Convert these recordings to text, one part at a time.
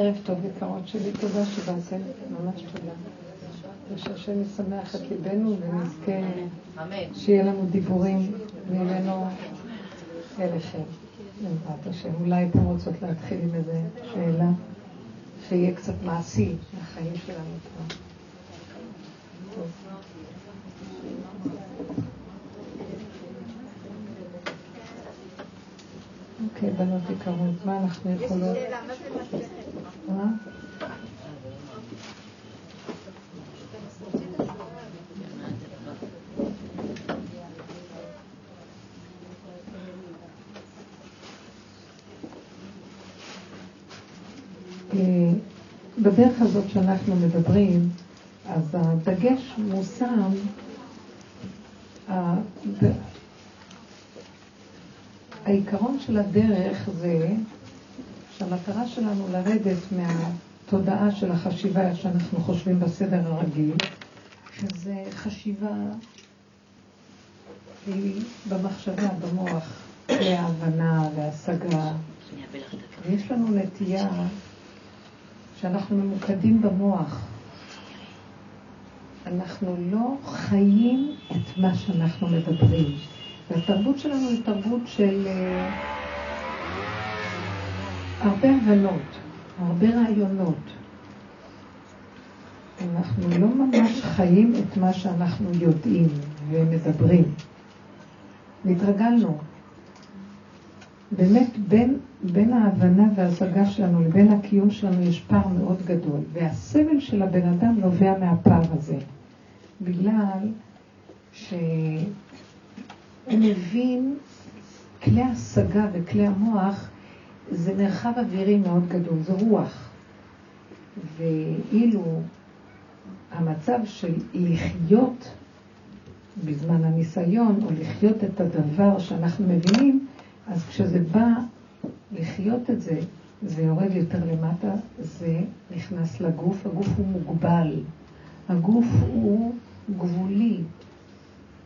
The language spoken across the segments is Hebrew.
ערב טוב יקרות שלי, תודה שבאתם, ממש תודה. ושהשם ישמח את ליבנו ונזכה שיהיה לנו דיבורים ממנו אליכם, בעזרת השם. אולי אתם רוצות להתחיל עם איזה שאלה, שיהיה קצת מעשי לחיים שלנו פה. אוקיי, בנות יקרות, מה אנחנו יכולות? מה? אה, בדרך הזאת שאנחנו מדברים, אז הדגש מושם, העיקרון של הדרך זה שהמטרה שלנו לרדת מהתודעה של החשיבה, שאנחנו חושבים בסדר הרגיל, שזה חשיבה היא במחשבה, במוח, להבנה, להשגה. ויש לנו נטייה שאנחנו ממוקדים במוח. אנחנו לא חיים את מה שאנחנו מדברים. והתרבות שלנו היא תרבות של uh, הרבה הבנות, הרבה רעיונות. אנחנו לא ממש חיים את מה שאנחנו יודעים ומדברים. והתרגלנו. באמת, בין, בין ההבנה וההשגה שלנו לבין הקיום שלנו יש פער מאוד גדול. והסבל של הבן אדם נובע מהפער הזה. בגלל ש... הוא מבין, כלי ההשגה וכלי המוח זה מרחב אווירי מאוד גדול, זה רוח. ואילו המצב של לחיות בזמן הניסיון, או לחיות את הדבר שאנחנו מבינים, אז כשזה בא לחיות את זה, זה יורד יותר למטה, זה נכנס לגוף, הגוף הוא מוגבל, הגוף הוא גבולי,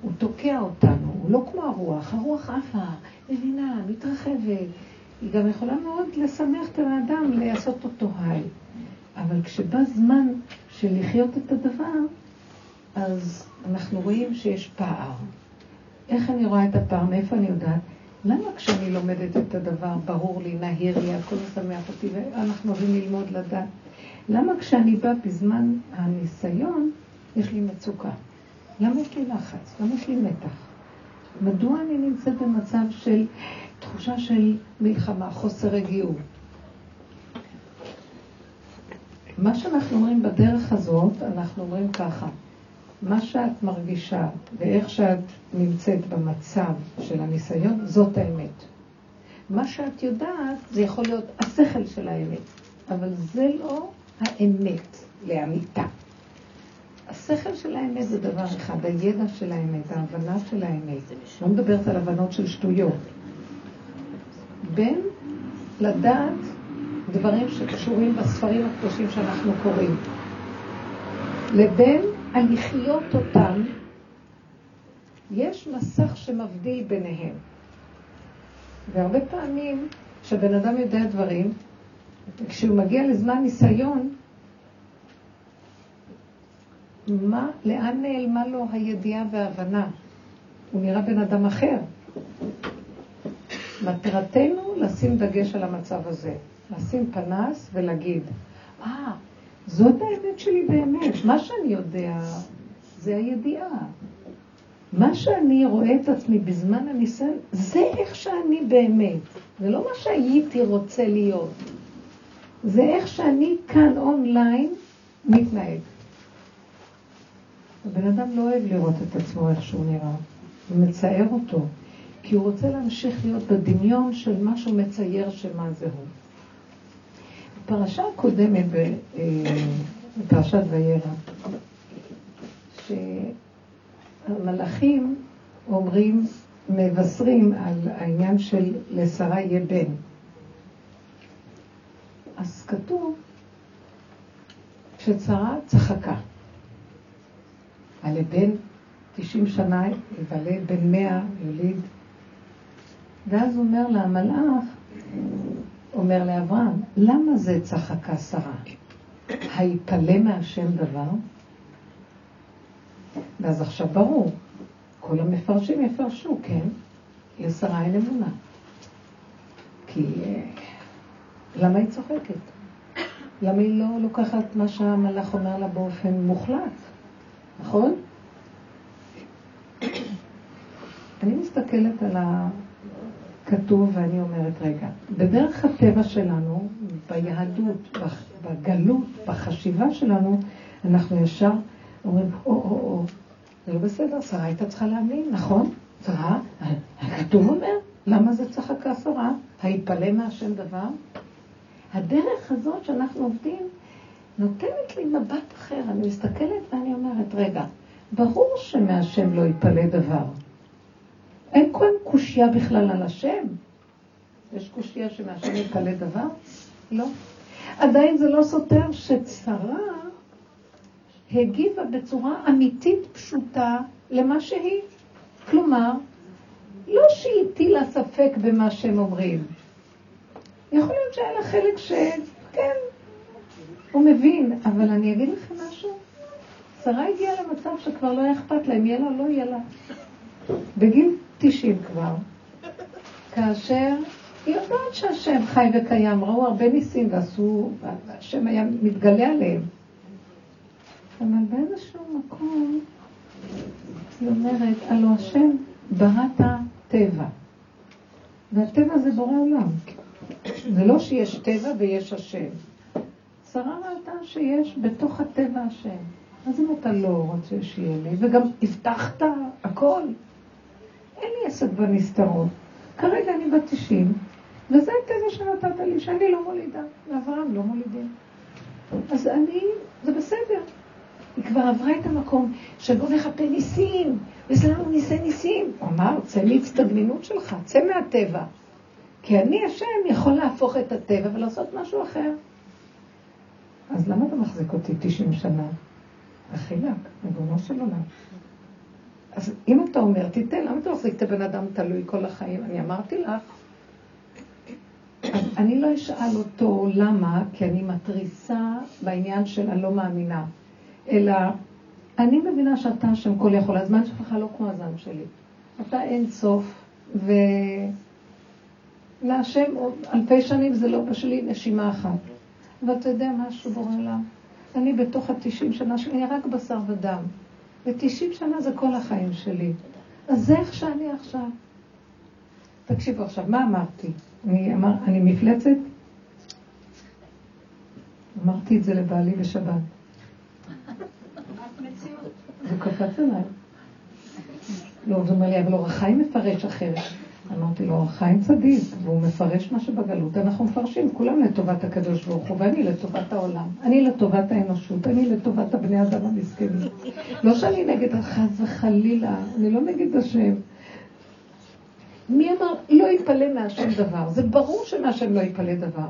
הוא תוקע אותנו, הוא לא כמו הרוח, הרוח עפה, מבינה, מתרחבת. היא גם יכולה מאוד לשמח את האדם, לעשות אותו היי. אבל כשבא זמן של לחיות את הדבר, אז אנחנו רואים שיש פער. איך אני רואה את הפער? מאיפה אני יודעת? למה כשאני לומדת את הדבר, ברור לי, נהיר לי, הכל משמח אותי, ואנחנו אוהבים ללמוד לדעת? למה כשאני באה בזמן הניסיון, יש לי מצוקה? למה יש לי לחץ? למה יש לי מתח? מדוע אני נמצאת במצב של תחושה של מלחמה, חוסר רגיעות? מה שאנחנו אומרים בדרך הזאת, אנחנו אומרים ככה, מה שאת מרגישה ואיך שאת נמצאת במצב של הניסיון, זאת האמת. מה שאת יודעת, זה יכול להיות השכל של האמת, אבל זה לא האמת לאמיתה. השכל של האמת זה דבר אחד, הידע של האמת, ההבנה של האמת. לא מדברת על הבנות של שטויות. בין לדעת דברים שקשורים בספרים הקדושים שאנחנו קוראים, לבין הלחיות אותם, יש מסך שמבדיל ביניהם. והרבה פעמים, כשבן אדם יודע דברים, כשהוא מגיע לזמן ניסיון, מה, לאן נעלמה לו הידיעה וההבנה? הוא נראה בן אדם אחר. מטרתנו לשים דגש על המצב הזה, לשים פנס ולהגיד, אה, ah, זאת האמת שלי באמת, מה שאני יודע זה הידיעה. מה שאני רואה את עצמי בזמן הניסיון, זה איך שאני באמת. זה לא מה שהייתי רוצה להיות. זה איך שאני כאן אונליין מתנהג. הבן אדם לא אוהב לראות את עצמו איך שהוא נראה, הוא מצער אותו, כי הוא רוצה להמשיך להיות בדמיון של משהו מצייר של מה זה הוא. בפרשה הקודמת, אה, בפרשת וירא, שהמלאכים אומרים, מבשרים על העניין של לשרה יהיה בן. אז כתוב שצרה צחקה. על בן 90 שנה יוולד, בן 100 יוליד. ואז הוא אומר לה, המלאך אומר לאברהם, למה זה צחקה שרה? היפלא מהשם דבר? ואז עכשיו ברור, כל המפרשים יפרשו, כן? לשרה אין אמונה. כי אה, למה היא צוחקת? למה היא לא לוקחת מה שהמלאך אומר לה באופן מוחלט, נכון? אני מסתכלת על הכתוב ואני אומרת, רגע, בדרך הטבע שלנו, ביהדות, בגלות, בחשיבה שלנו, אנחנו ישר אומרים, או-או-או, זה לא בסדר, שרה הייתה צריכה להאמין, נכון? שרה, הכתוב אומר, למה זה צחקה שרה? היפלא מהשם דבר? הדרך הזאת שאנחנו עובדים נותנת לי מבט אחר. אני מסתכלת ואני אומרת, רגע, ברור שמהשם לא יפלא דבר. אין כאן קושייה בכלל על השם. יש קושייה שמהשם יפלא דבר? לא. עדיין זה לא סותר שצרה הגיבה בצורה אמיתית פשוטה למה שהיא. כלומר, לא שהיא הטילה ספק במה שהם אומרים. יכול להיות שהיה לה חלק שכן, הוא מבין, אבל אני אגיד לכם משהו. שרה הגיעה למצב שכבר לא היה אכפת לה אם יהיה לה או לא יהיה לה. בגיל 90 כבר, כאשר היא יודעת שהשם חי וקיים, ראו הרבה ניסים ועשו, והשם היה מתגלה עליהם. אבל באיזשהו מקום, היא אומרת, הלוא השם ברא את הטבע, והטבע זה בורא עולם. זה לא שיש טבע ויש השם. שרה ראתה שיש בתוך הטבע השם. אז אם אתה לא רוצה שיהיה לי, וגם הבטחת הכל, אין לי עסק בנסתרות. כרגע אני בת 90, וזה הטבע שנתת לי, שאני לא מולידה, ואברהם לא מולידים. אז אני, זה בסדר. היא כבר עברה את המקום שבוא נחפה ניסים, ויש לנו ניסי ניסים. הוא אמר, צא מהצטגנינות שלך, צא מהטבע. כי אני השם יכול להפוך את הטבע ולעשות משהו אחר. אז למה אתה מחזיק אותי 90 שנה? החילק, ריבונו של עולם. אז אם אתה אומר, תיתן, למה אתה מחזיק את הבן אדם תלוי כל החיים? אני אמרתי לך. אז אני לא אשאל אותו למה, כי אני מתריסה בעניין של הלא מאמינה, אלא אני מבינה שאתה השם כל יכול, הזמן שלך לא כמו הזמן שלי. אתה אין סוף, ו... להשם עוד אלפי שנים זה לא בשלי נשימה אחת. ואתה יודע משהו בורא עולם? אני בתוך התשעים שנה שלי, אני רק בשר ודם. ותשעים שנה זה כל החיים שלי. אז זה איך שאני עכשיו. תקשיבו עכשיו, מה אמרתי? אני, אמר, אני מפלצת? אמרתי את זה לבעלי בשבת. זה קפץ עליי. לא, הוא אומר לי, אבל אור החיים מפרש אחרת. אמרתי לו, חיים צדיק, והוא מפרש מה שבגלות. אנחנו מפרשים כולם לטובת הקדוש ברוך הוא, ואני לטובת העולם. אני לטובת האנושות, אני לטובת הבני אדם המסכנים. לא שאני נגד חס וחלילה, אני לא נגד השם. מי אמר, לא יתפלא מהשם דבר. זה ברור שמהשם לא יתפלא דבר.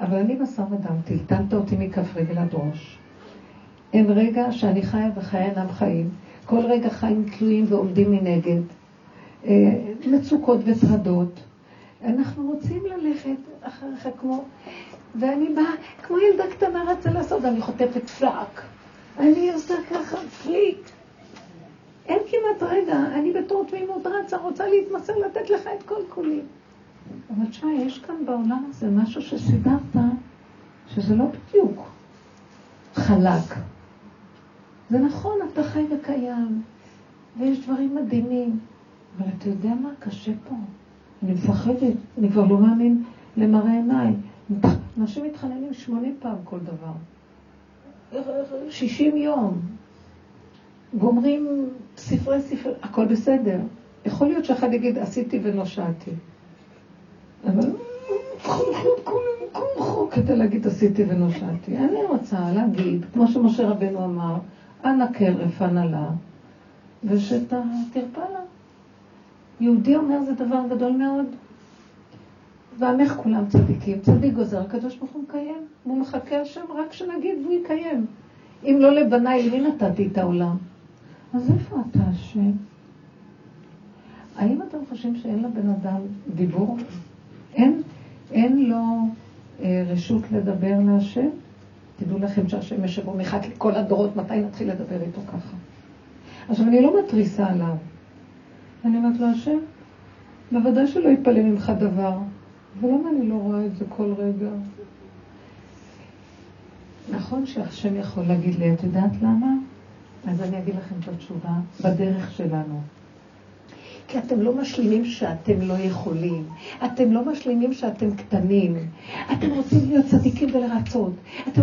אבל אני בשר ודם, טלטלת אותי מכף רגל עד ראש. אין רגע שאני חיה וחיי אינם חיים. כל רגע חיים תלויים ועומדים מנגד. אה, מצוקות וטרדות. אנחנו רוצים ללכת אחריך כמו... ואני באה, כמו ילדה קטנה רצה לעשות, ואני חוטפת פלאק. אני עושה ככה פליק. אין כמעט רגע, אני בתור תמימות רצה, רוצה להתמסר, לתת לך את כל כולי. אבל תשמע, יש כאן בעולם הזה משהו שסידרת, שזה לא בדיוק חלק. זה נכון, אתה חי וקיים, ויש דברים מדהימים, אבל אתה יודע מה? קשה פה. אני מפחדת, אני כבר לא מאמין למראה עיניי. אנשים מתחננים שמונים פעם כל דבר. שישים יום. גומרים ספרי ספרי, הכל בסדר. יכול להיות שאחד יגיד, עשיתי ונושעתי. אבל כדי להגיד עשיתי ונושעתי. אני רוצה להגיד, כמו שמשה רבנו אמר, אנא כרף, אנא לה, ושתרפא לה. יהודי אומר זה דבר גדול מאוד. ועמך כולם צדיקים. צדיק גוזר, הקדוש ברוך הוא מקיים. הוא מחכה השם רק שנגיד והוא יקיים. אם לא לבניי, למי נתתי את העולם? אז איפה אתה השם? האם אתם חושבים שאין לבן אדם דיבור? אין אין לו אה, רשות לדבר להשם. תדעו לכם שהשם ישב ומחק לכל הדורות, מתי נתחיל לדבר איתו ככה. עכשיו, אני לא מתריסה עליו. אני אומרת לו, השם, בוודאי שלא יתפלא ממך דבר, ולמה אני לא רואה את זה כל רגע? נכון שהשם יכול להגיד לי, את יודעת למה? אז אני אגיד לכם את התשובה, בדרך שלנו. כי אתם לא משלימים שאתם לא יכולים. אתם לא משלימים שאתם קטנים. אתם רוצים להיות צדיקים ולרצות. אתם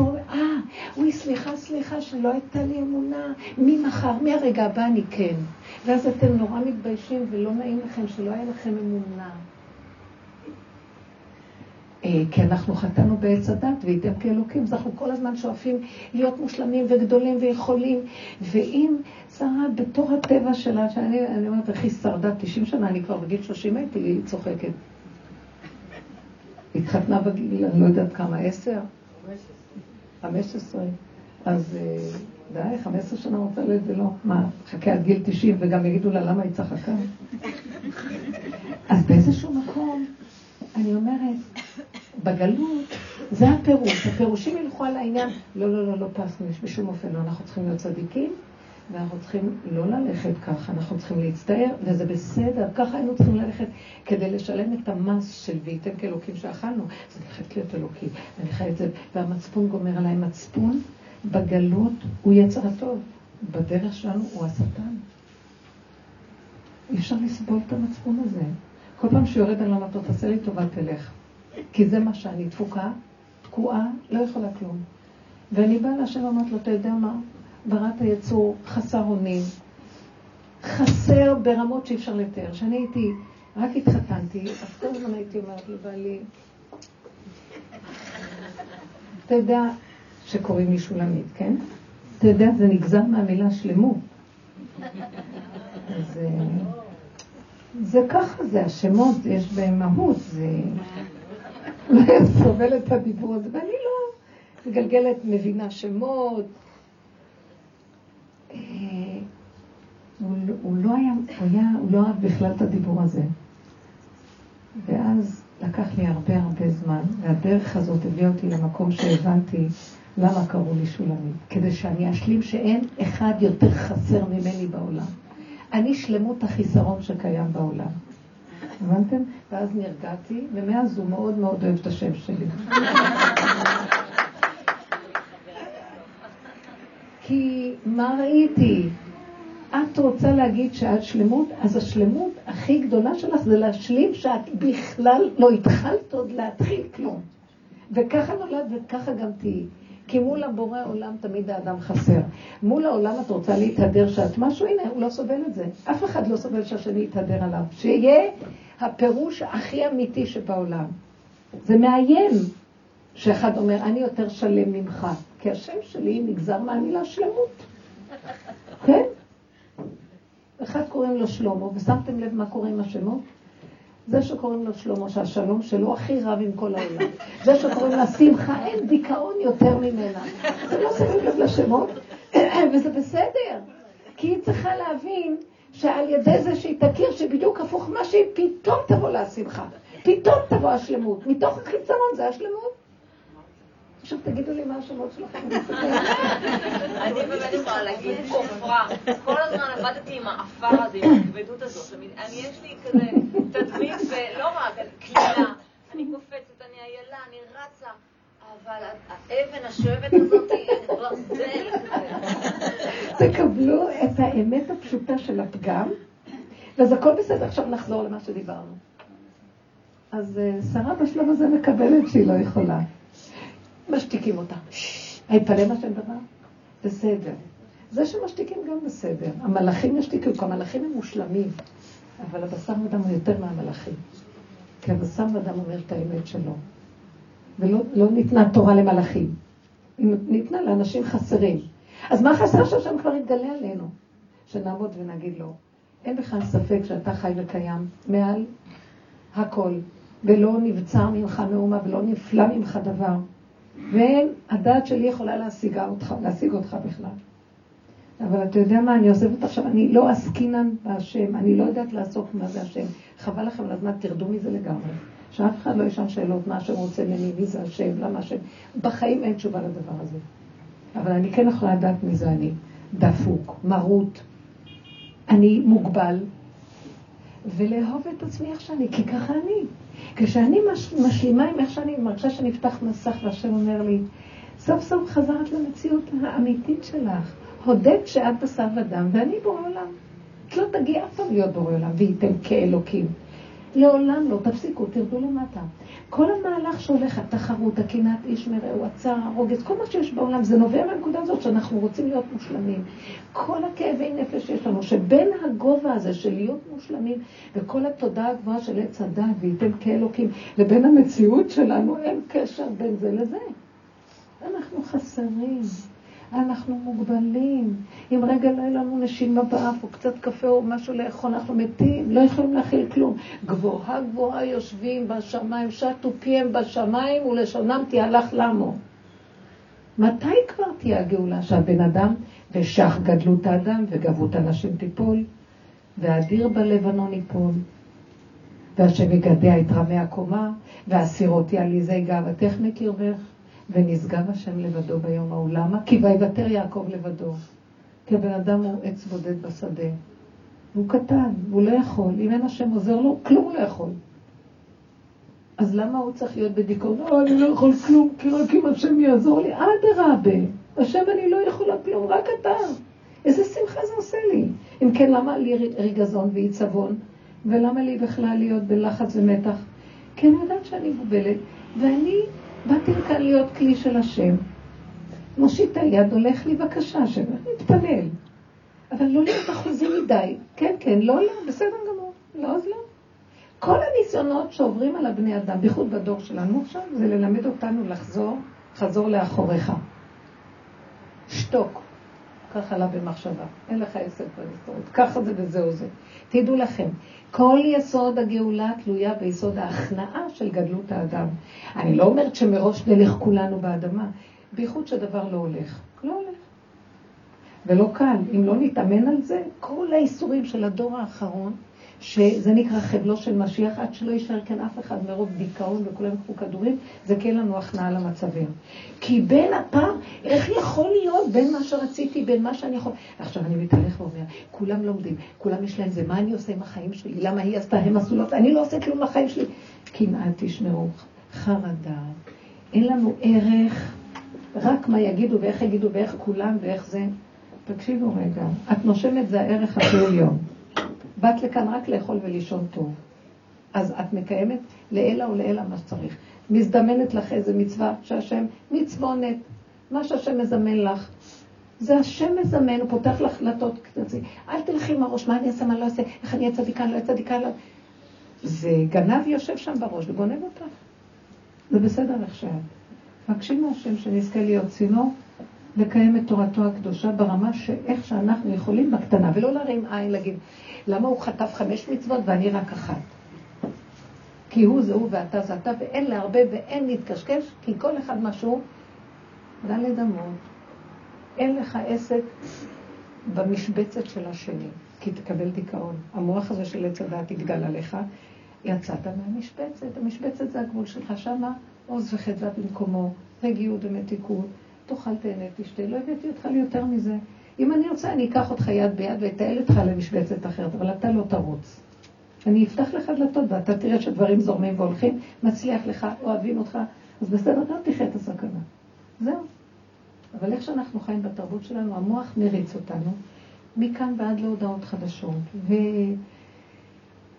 אוי, סליחה, סליחה, שלא הייתה לי אמונה. ממחר, מהרגע הבא אני כן. ואז אתם נורא מתביישים ולא נעים לכם שלא היה לכם אמונה. אה, כי אנחנו חטאנו בעץ הדת והייתם כאלוקים, אז אנחנו כל הזמן שואפים להיות מושלמים וגדולים ויכולים. ואם שרה בתור הטבע שלה, שאני אני אומרת, איך היא שרדה 90 שנה, אני כבר בגיל 30 הייתי לי צוחקת. התחתנה בגיל, אני לא יודעת כמה, 10? 15. אז אה, די, 15 שנה רוצה לזה, זה לא. מה, חכה עד גיל 90 וגם יגידו לה למה היא צחקה? אז באיזשהו מקום, אני אומרת, בגלות, זה הפירוש. הפירושים ילכו על העניין, לא, לא, לא, לא פסנו, בשום אופן לא, אנחנו צריכים להיות צדיקים, ואנחנו צריכים לא ללכת ככה, אנחנו צריכים להצטער, וזה בסדר, ככה היינו צריכים ללכת כדי לשלם את המס של וייתם כאלוקים שאכלנו. אז אני חייבת להיות אלוקי, אני חייבת זה, והמצפון גומר עליי. מצפון בגלות הוא יצר הטוב, בדרך שלנו הוא השטן. אי אפשר לסבול את המצפון הזה. כל פעם שיורד על המטות, תעשה לי טובה, תלך. כי זה מה שאני, תפוקה, תקועה, לא יכולה כלום. ואני באה להשם ואומרת לו, אתה יודע מה? בראת היצור חסר אונים, חסר ברמות שאי אפשר לתאר. כשאני הייתי, רק התחתנתי, אז כל הזמן הייתי אומרת לבעלי, אתה יודע שקוראים לי שולמית, כן? אתה יודע, זה נגזר מהמילה שלמות. אז אה, זה ככה, זה השמות, יש בהם מהות, זה... סובל את הדיבור הזה, ואני לא מגלגלת, מבינה שמות. הוא, לא, הוא לא היה, הוא היה, הוא לא אהב בכלל את הדיבור הזה. ואז לקח לי הרבה הרבה זמן, והדרך הזאת הביאה אותי למקום שהבנתי למה קראו לי שולמית. כדי שאני אשלים שאין אחד יותר חסר ממני בעולם. אני שלמות החיסרון שקיים בעולם. הבנתם? ואז נרגעתי, ומאז הוא מאוד מאוד אוהב את השם שלי. כי מה ראיתי? את רוצה להגיד שאת שלמות, אז השלמות הכי גדולה שלך זה להשלים שאת בכלל לא התחלת עוד להתחיל כלום. וככה נולד וככה גם תהיי. כי מול הבורא עולם תמיד האדם חסר. מול העולם את רוצה להתהדר שאת משהו, הנה, הוא לא סובל את זה. אף אחד לא סובל שהשני יתהדר עליו. שיהיה הפירוש הכי אמיתי שבעולם. זה מאיים שאחד אומר, אני יותר שלם ממך, כי השם שלי נגזר מהמילה שלמות. כן? אחד קוראים לו שלמה, ושמתם לב מה קורה עם השמות? זה שקוראים לו שלמה, שהשלום שלו הכי רב עם כל העולם. זה שקוראים לה שמחה, אין דיכאון יותר ממנה. זה לא שמים לב לשמות, וזה בסדר. כי היא צריכה להבין שעל ידי זה שהיא תכיר שבדיוק הפוך מה שהיא, פתאום תבוא לה שמחה. פתאום תבוא השלמות. מתוך החיצרון זה השלמות. עכשיו תגידו לי מה השמות שלכם. אני להגיד כופרה. כל הזמן עבדתי עם האפר הזה, עם הכבדות הזאת. אני, יש לי כזה תדמית, ולא רק, קלילה. אני קופצת, אני איילה, אני רצה. אבל האבן השואבת הזאת היא ברזל. תקבלו את האמת הפשוטה של הפגם, ואז הכל בסדר. עכשיו נחזור למה שדיברנו. אז אה, שרה בשלב הזה מקבלת שהיא לא יכולה. משתיקים אותה. היפלא מה שם דבר? בסדר. זה שמשתיקים גם בסדר. המלאכים ישתיקו, כי המלאכים הם מושלמים, אבל הבשר ודם הוא יותר מהמלאכים. כי הבשר ודם אומר את האמת שלו. ולא לא ניתנה תורה למלאכים. ניתנה לאנשים חסרים. אז מה חסר שהשם כבר יתגלה עלינו? שנעמוד ונגיד לו, אין בכלל ספק שאתה חי וקיים מעל הכל, ולא נבצר ממך מאומה ולא נפלא ממך דבר. ואין, הדעת שלי יכולה להשיג אותך, להשיג אותך בכלל. אבל אתה יודע מה, אני עוזבת עכשיו, אני לא עסקינן בהשם, אני לא יודעת לעסוק מה זה השם. חבל לכם על הזמן, תרדו מזה לגמרי. שאף אחד לא ישאל שאלות מה השם רוצה ממני, מי זה השם, למה השם. בחיים אין תשובה לדבר הזה. אבל אני כן יכולה לדעת מי זה אני. דפוק, מרות, אני מוגבל, ולאהוב את עצמי איך שאני, כי ככה אני. כשאני מש, משלימה עם איך שאני מרגישה שנפתח מסך והשם אומר לי, סוף סוף חזרת למציאות האמיתית שלך. הודית שאת בשר ודם ואני בורא עולם. את לא תגיע אף פעם להיות בורא עולם וייתם כאלוקים. לעולם לא, תפסיקו, תרדו למטה. כל המהלך שהולך, התחרות, הקנאת איש מרעהו, הצער, הרוגז, כל מה שיש בעולם, זה נובע מהנקודה הזאת שאנחנו רוצים להיות מושלמים. כל הכאבי נפש שיש לנו, שבין הגובה הזה של להיות מושלמים, וכל התודעה הגבוהה של עץ הדת, וייתן כאלוקים, לבין המציאות שלנו, אין קשר בין זה לזה. אנחנו חסרים. אנחנו מוגבלים. אם רגע לא יהיה לנו נשימה באף, או קצת קפה או משהו לאכול, אנחנו מתים, לא יכולים להכיל כלום. גבוהה גבוהה יושבים בשמיים, שטו פיהם בשמיים ולשונם תהלך למו. מתי כבר תהיה הגאולה שהבן אדם ושח גדלות האדם וגבות הנשים תיפול, והאדיר בלבנון ייפול, והשם יגדע את רמי הקומה, והסירותי עליזי גאוותך מקרבך. ונשגב השם לבדו ביום ההוא. למה? כי ויוותר יעקב לבדו. כי הבן אדם הוא עץ בודד בשדה. והוא קטן, והוא לא יכול. אם אין השם עוזר לו, כלום הוא לא יכול. אז למה הוא צריך להיות בדיכאון? לא, אני לא יכול כלום, כי רק אם השם יעזור לי. אדרבה, השם אני לא יכולה כלום, רק אתה. איזה שמחה זה עושה לי. אם כן, למה לי ריגזון ועיצבון? ולמה לי בכלל להיות בלחץ ומתח? כי אני יודעת שאני מובלת, ואני באתי לכאן להיות כלי של השם. מושיט היד, הולך לי בבקשה, השם, נתפלל. אבל לא להיות אחוזי מדי. כן, כן, לא, לא, בסדר גמור. לא, אז לא. כל הניסיונות שעוברים על הבני אדם, בייחוד בדור שלנו עכשיו, זה ללמד אותנו לחזור, חזור לאחוריך. שתוק. ככה עלה במחשבה. אין לך עסק בנסתרות. ככה זה וזהו זה. תדעו לכם, כל יסוד הגאולה תלויה ביסוד ההכנעה של גדלות האדם. אני לא אומרת שמראש נלך כולנו באדמה, בייחוד שדבר לא הולך. לא הולך. ולא קל. אם לא נתאמן על זה, כל האיסורים של הדור האחרון, שזה נקרא חבלו של משיח, עד שלא יישאר כאן אף אחד מרוב דיכאון וכולם יקחו כדורים, זה כן לנו הכנעה למצבים. כי בין הפעם, איך יכול להיות בין מה שרציתי, בין מה שאני יכול... עכשיו אני מתהלך ואומר, כולם לומדים, כולם יש להם זה, מה אני עושה עם החיים שלי? למה היא עשתה, הם עשו אני לא עושה כלום לחיים שלי. קנאה תשמעו, חרדה, אין לנו ערך, רק מה יגידו ואיך יגידו ואיך כולם ואיך זה. תקשיבו רגע, את נושמת זה הערך הכי עליון. באת לכאן רק לאכול ולישון טוב. אז את מקיימת לעילא ולעילא מה שצריך. מזדמנת לך איזה מצווה שהשם, מצוונת, מה שהשם מזמן לך. זה השם מזמן, הוא פותח לך דלתות כזה. אל תלכי עם הראש, מה אני אעשה, מה לא אעשה, איך אני אהיה צדיקה, לא אהיה צדיקה. לא... זה גנב יושב שם בראש וגונב אותך. זה בסדר שאת. מבקשים מהשם שנזכה להיות צינור, לקיים את תורתו הקדושה ברמה שאיך שאנחנו יכולים בקטנה, ולא להרים עין להגיד, למה הוא חטף חמש מצוות ואני רק אחת? כי הוא זה הוא ואתה זה אתה, ואין להרבה ואין להתקשקש, כי כל אחד משהו דלת אמות. אין לך עסק במשבצת של השני, כי תקבל דיכאון. המוח הזה של עץ הדעת יגדל עליך, יצאת מהמשבצת. המשבצת זה הגבול שלך, שמה עוז וחדווה במקומו, רגיעות ומתיקות. תאכל, תהנה, תשתה. לא הבאתי אותך ליותר מזה. אם אני רוצה, אני אקח אותך יד ביד ואתעל אותך למשבצת אחרת, אבל אתה לא תרוץ. אני אפתח לך דלתות ואתה תראה שדברים זורמים והולכים, מצליח לך, אוהבים אותך, אז בסדר, גם תחיה את הסכנה. זהו. אבל איך שאנחנו חיים בתרבות שלנו, המוח מריץ אותנו, מכאן ועד להודעות חדשות,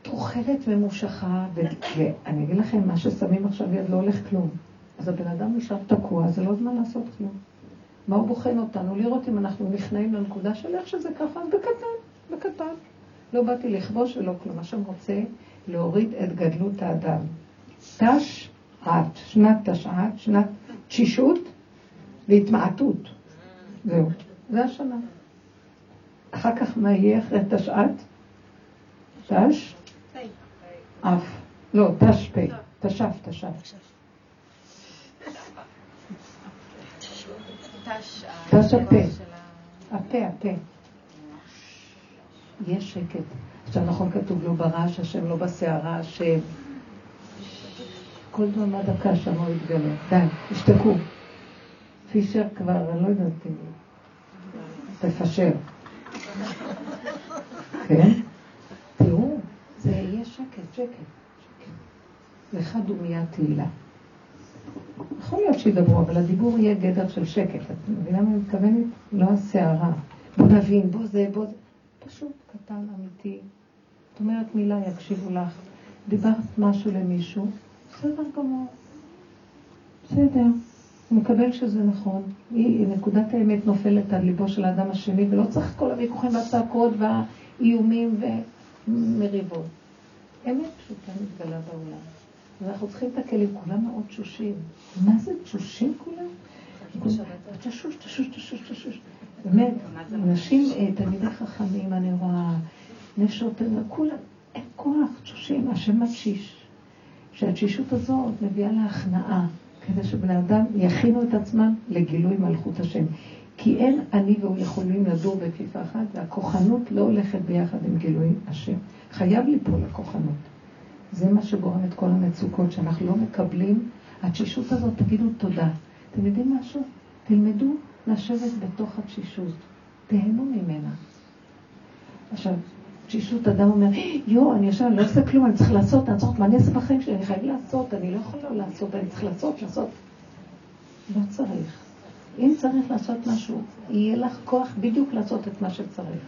ותוחלת ממושכה. ואני אגיד לכם, מה ששמים עכשיו יד לא הולך כלום. אז הבן אדם נשאר תקוע, זה לא זמן לעשות כלום. מה הוא בוחן אותנו? לראות אם אנחנו נכנעים לנקודה של איך שזה ככה, אז בקטן, בקטן. לא באתי לכבוש ולא כלום. שאני רוצה, להוריד את גדלות האדם. תשע"ט, שנת תשע"ט, שנת תשישות והתמעטות. זהו, זה השנה. אחר כך מה יהיה אחרי תשע"ט? תש? אף. לא, תש"פ. תש"ף, תש"ף. תש הפה. הפה, הפה. יש שקט. עכשיו נכון כתוב לא ברעש, השם לא בסערה, השם. כל דממה דקה שם הוא יתגלה. די, תשתקו. פישר כבר, אני לא יודעת אם... תפשר. כן? תראו, זה יהיה שקט, שקט. לך דומיה תהילה. יכול להיות שידברו, אבל הדיבור יהיה גדר של שקט. את מבינה מה אני מתכוונת? לא הסערה. בוא נבין, בוא זה, בוא זה. פשוט קטן, אמיתי. את אומרת מילה, יקשיבו לך. דיברת משהו למישהו, בסדר גמור. בסדר. הוא מקבל שזה נכון. היא, נקודת האמת נופלת על ליבו של האדם השני, ולא צריך כל הוויכוחים והצעקות והאיומים ומריבות. אמת פשוטה מתגלה בעולם. ואנחנו צריכים את הכלים, כולם מאוד תשושים. מה זה תשושים כולם? תשוש, תשוש, תשוש, תשוש. באמת, נשים, אה, תלמידי חכמים, אני רואה, נשות, כולם, אין כוח, תשושים, השם מתשיש. שהתשישות הזאת מביאה להכנעה, כדי שבני אדם יכינו את עצמם לגילוי מלכות השם. כי אין אני והוא יכולים לדור בכפיפה אחת, והכוחנות לא הולכת ביחד עם גילוי השם. חייב ליפול הכוחנות. זה מה שגורם את כל המצוקות, שאנחנו לא מקבלים. התשישות הזאת, תגידו תודה. אתם יודעים משהו? תלמדו לשבת בתוך התשישות. תהנו ממנה. עכשיו, תשישות אדם אומר, יואו, אני אני לא עושה כלום, אני צריך לעשות, אני צריך, מה אני אעשה בחיים שלי? אני חייב לעשות, אני לא יכול לא לעשות, אני צריך לעשות, לעשות. לא צריך. אם צריך לעשות משהו, יהיה לך כוח בדיוק לעשות את מה שצריך.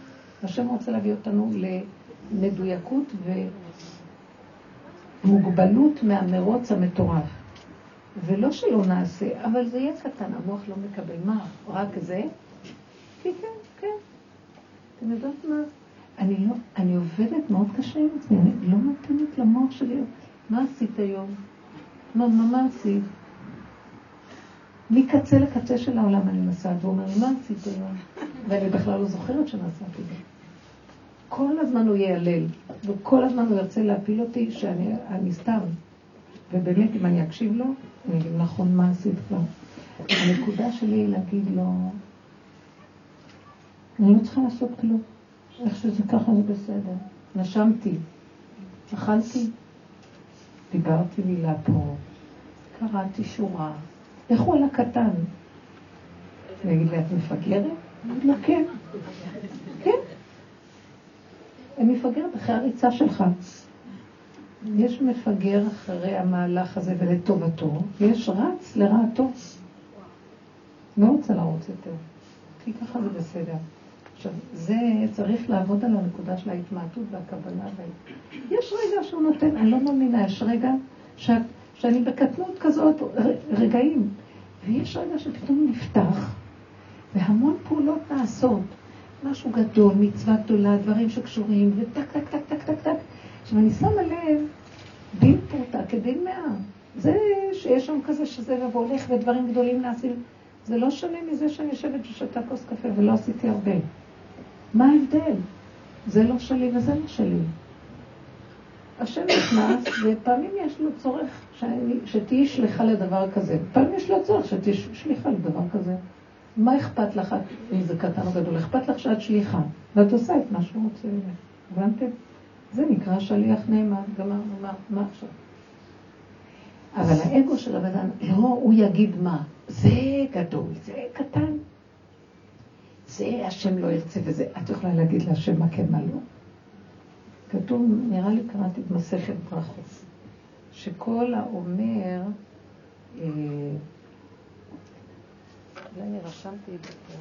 השם רוצה להביא אותנו למדויקות ומוגבלות מהמרוץ המטורף. ולא שלא נעשה, אבל זה יהיה קטן, המוח לא מקבל. מה, רק זה? כן, כן, כן. אתם יודעות מה? אני, לא, אני עובדת מאוד קשה עם עצמי, אני לא נותנת למוח שלי, מה עשית היום? מה, מה, מה עשית? מקצה לקצה של העולם אני נוסעת, והוא אומר מה עשית היום? ואני בכלל לא זוכרת שנסעתי. כל הזמן הוא ייעלל, וכל הזמן הוא ירצה להפיל אותי שאני סתם. ובאמת, אם אני אקשיב לו, אני אגיד, נכון, מה עשית כבר? הנקודה שלי היא להגיד לו, אני לא צריכה לעשות כלום. איך שזה ככה זה בסדר. נשמתי, אכלתי, דיברתי מילה פה, קראתי שורה. לכו על הקטן. אני אגיד לה, את מפגרת? אני אגיד לה, כן. כן. מפגרת אחרי הריצה שלך. יש מפגר אחרי המהלך הזה ולטובתו, ויש רץ לרעתו. לא רוצה לרוץ יותר, כי ככה זה בסדר. עכשיו, זה צריך לעבוד על הנקודה של ההתמעטות והקבלה. יש רגע שהוא נותן, אני לא מאמינה, יש רגע ש... שאני בקטנות כזאת, רגעים, ויש רגע שפתאום נפתח, והמון פעולות נעשות. משהו גדול, מצווה גדולה, דברים שקשורים, וטק, טק, טק, טק, טק, טק. עכשיו, אני שמה לב, דין פורתא כדין מאה. זה שיש שם כזה שזה והולך ודברים גדולים נעשים, זה לא שונה מזה שאני יושבת ושותה כוס קפה ולא עשיתי הרבה. מה ההבדל? זה לא שלי וזה לא שלי. השם נכנס, ופעמים יש לו צורך שתהיי שליחה לדבר כזה. פעמים יש לו צורך שתהיי שליחה לדבר כזה. מה אכפת לך, אם זה קטן או גדול? אכפת לך שאת שליחה, ואת עושה את מה שהוא רוצה ממך. הבנתם? זה נקרא שליח נאמן. גמרנו, מה, מה עכשיו? אבל האגו של הבן אדם, לא, הוא יגיד מה. זה גדול, זה קטן. זה השם לא ירצה וזה. את יכולה להגיד להשם מה כן, מה לא. כתוב, נראה לי קראתי את מסכת ברכות, שכל האומר, אה, אולי אני רשמתי את זה פה.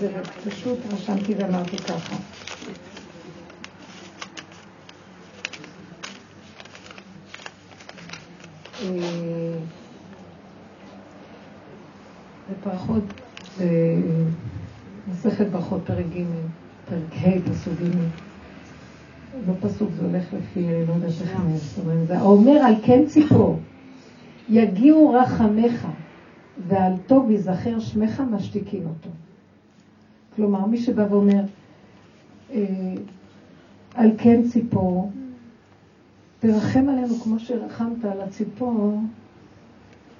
זה, ופשוט רשמתי ואמרתי ככה. לפי, לא יודעת איך אומרים זה. האומר על כן ציפור, יגיעו רחמך, ועל טוב ייזכר שמך, משתיקים אותו. כלומר, מי שבא ואומר, אה, על כן ציפור, תרחם עלינו כמו שרחמת על הציפור,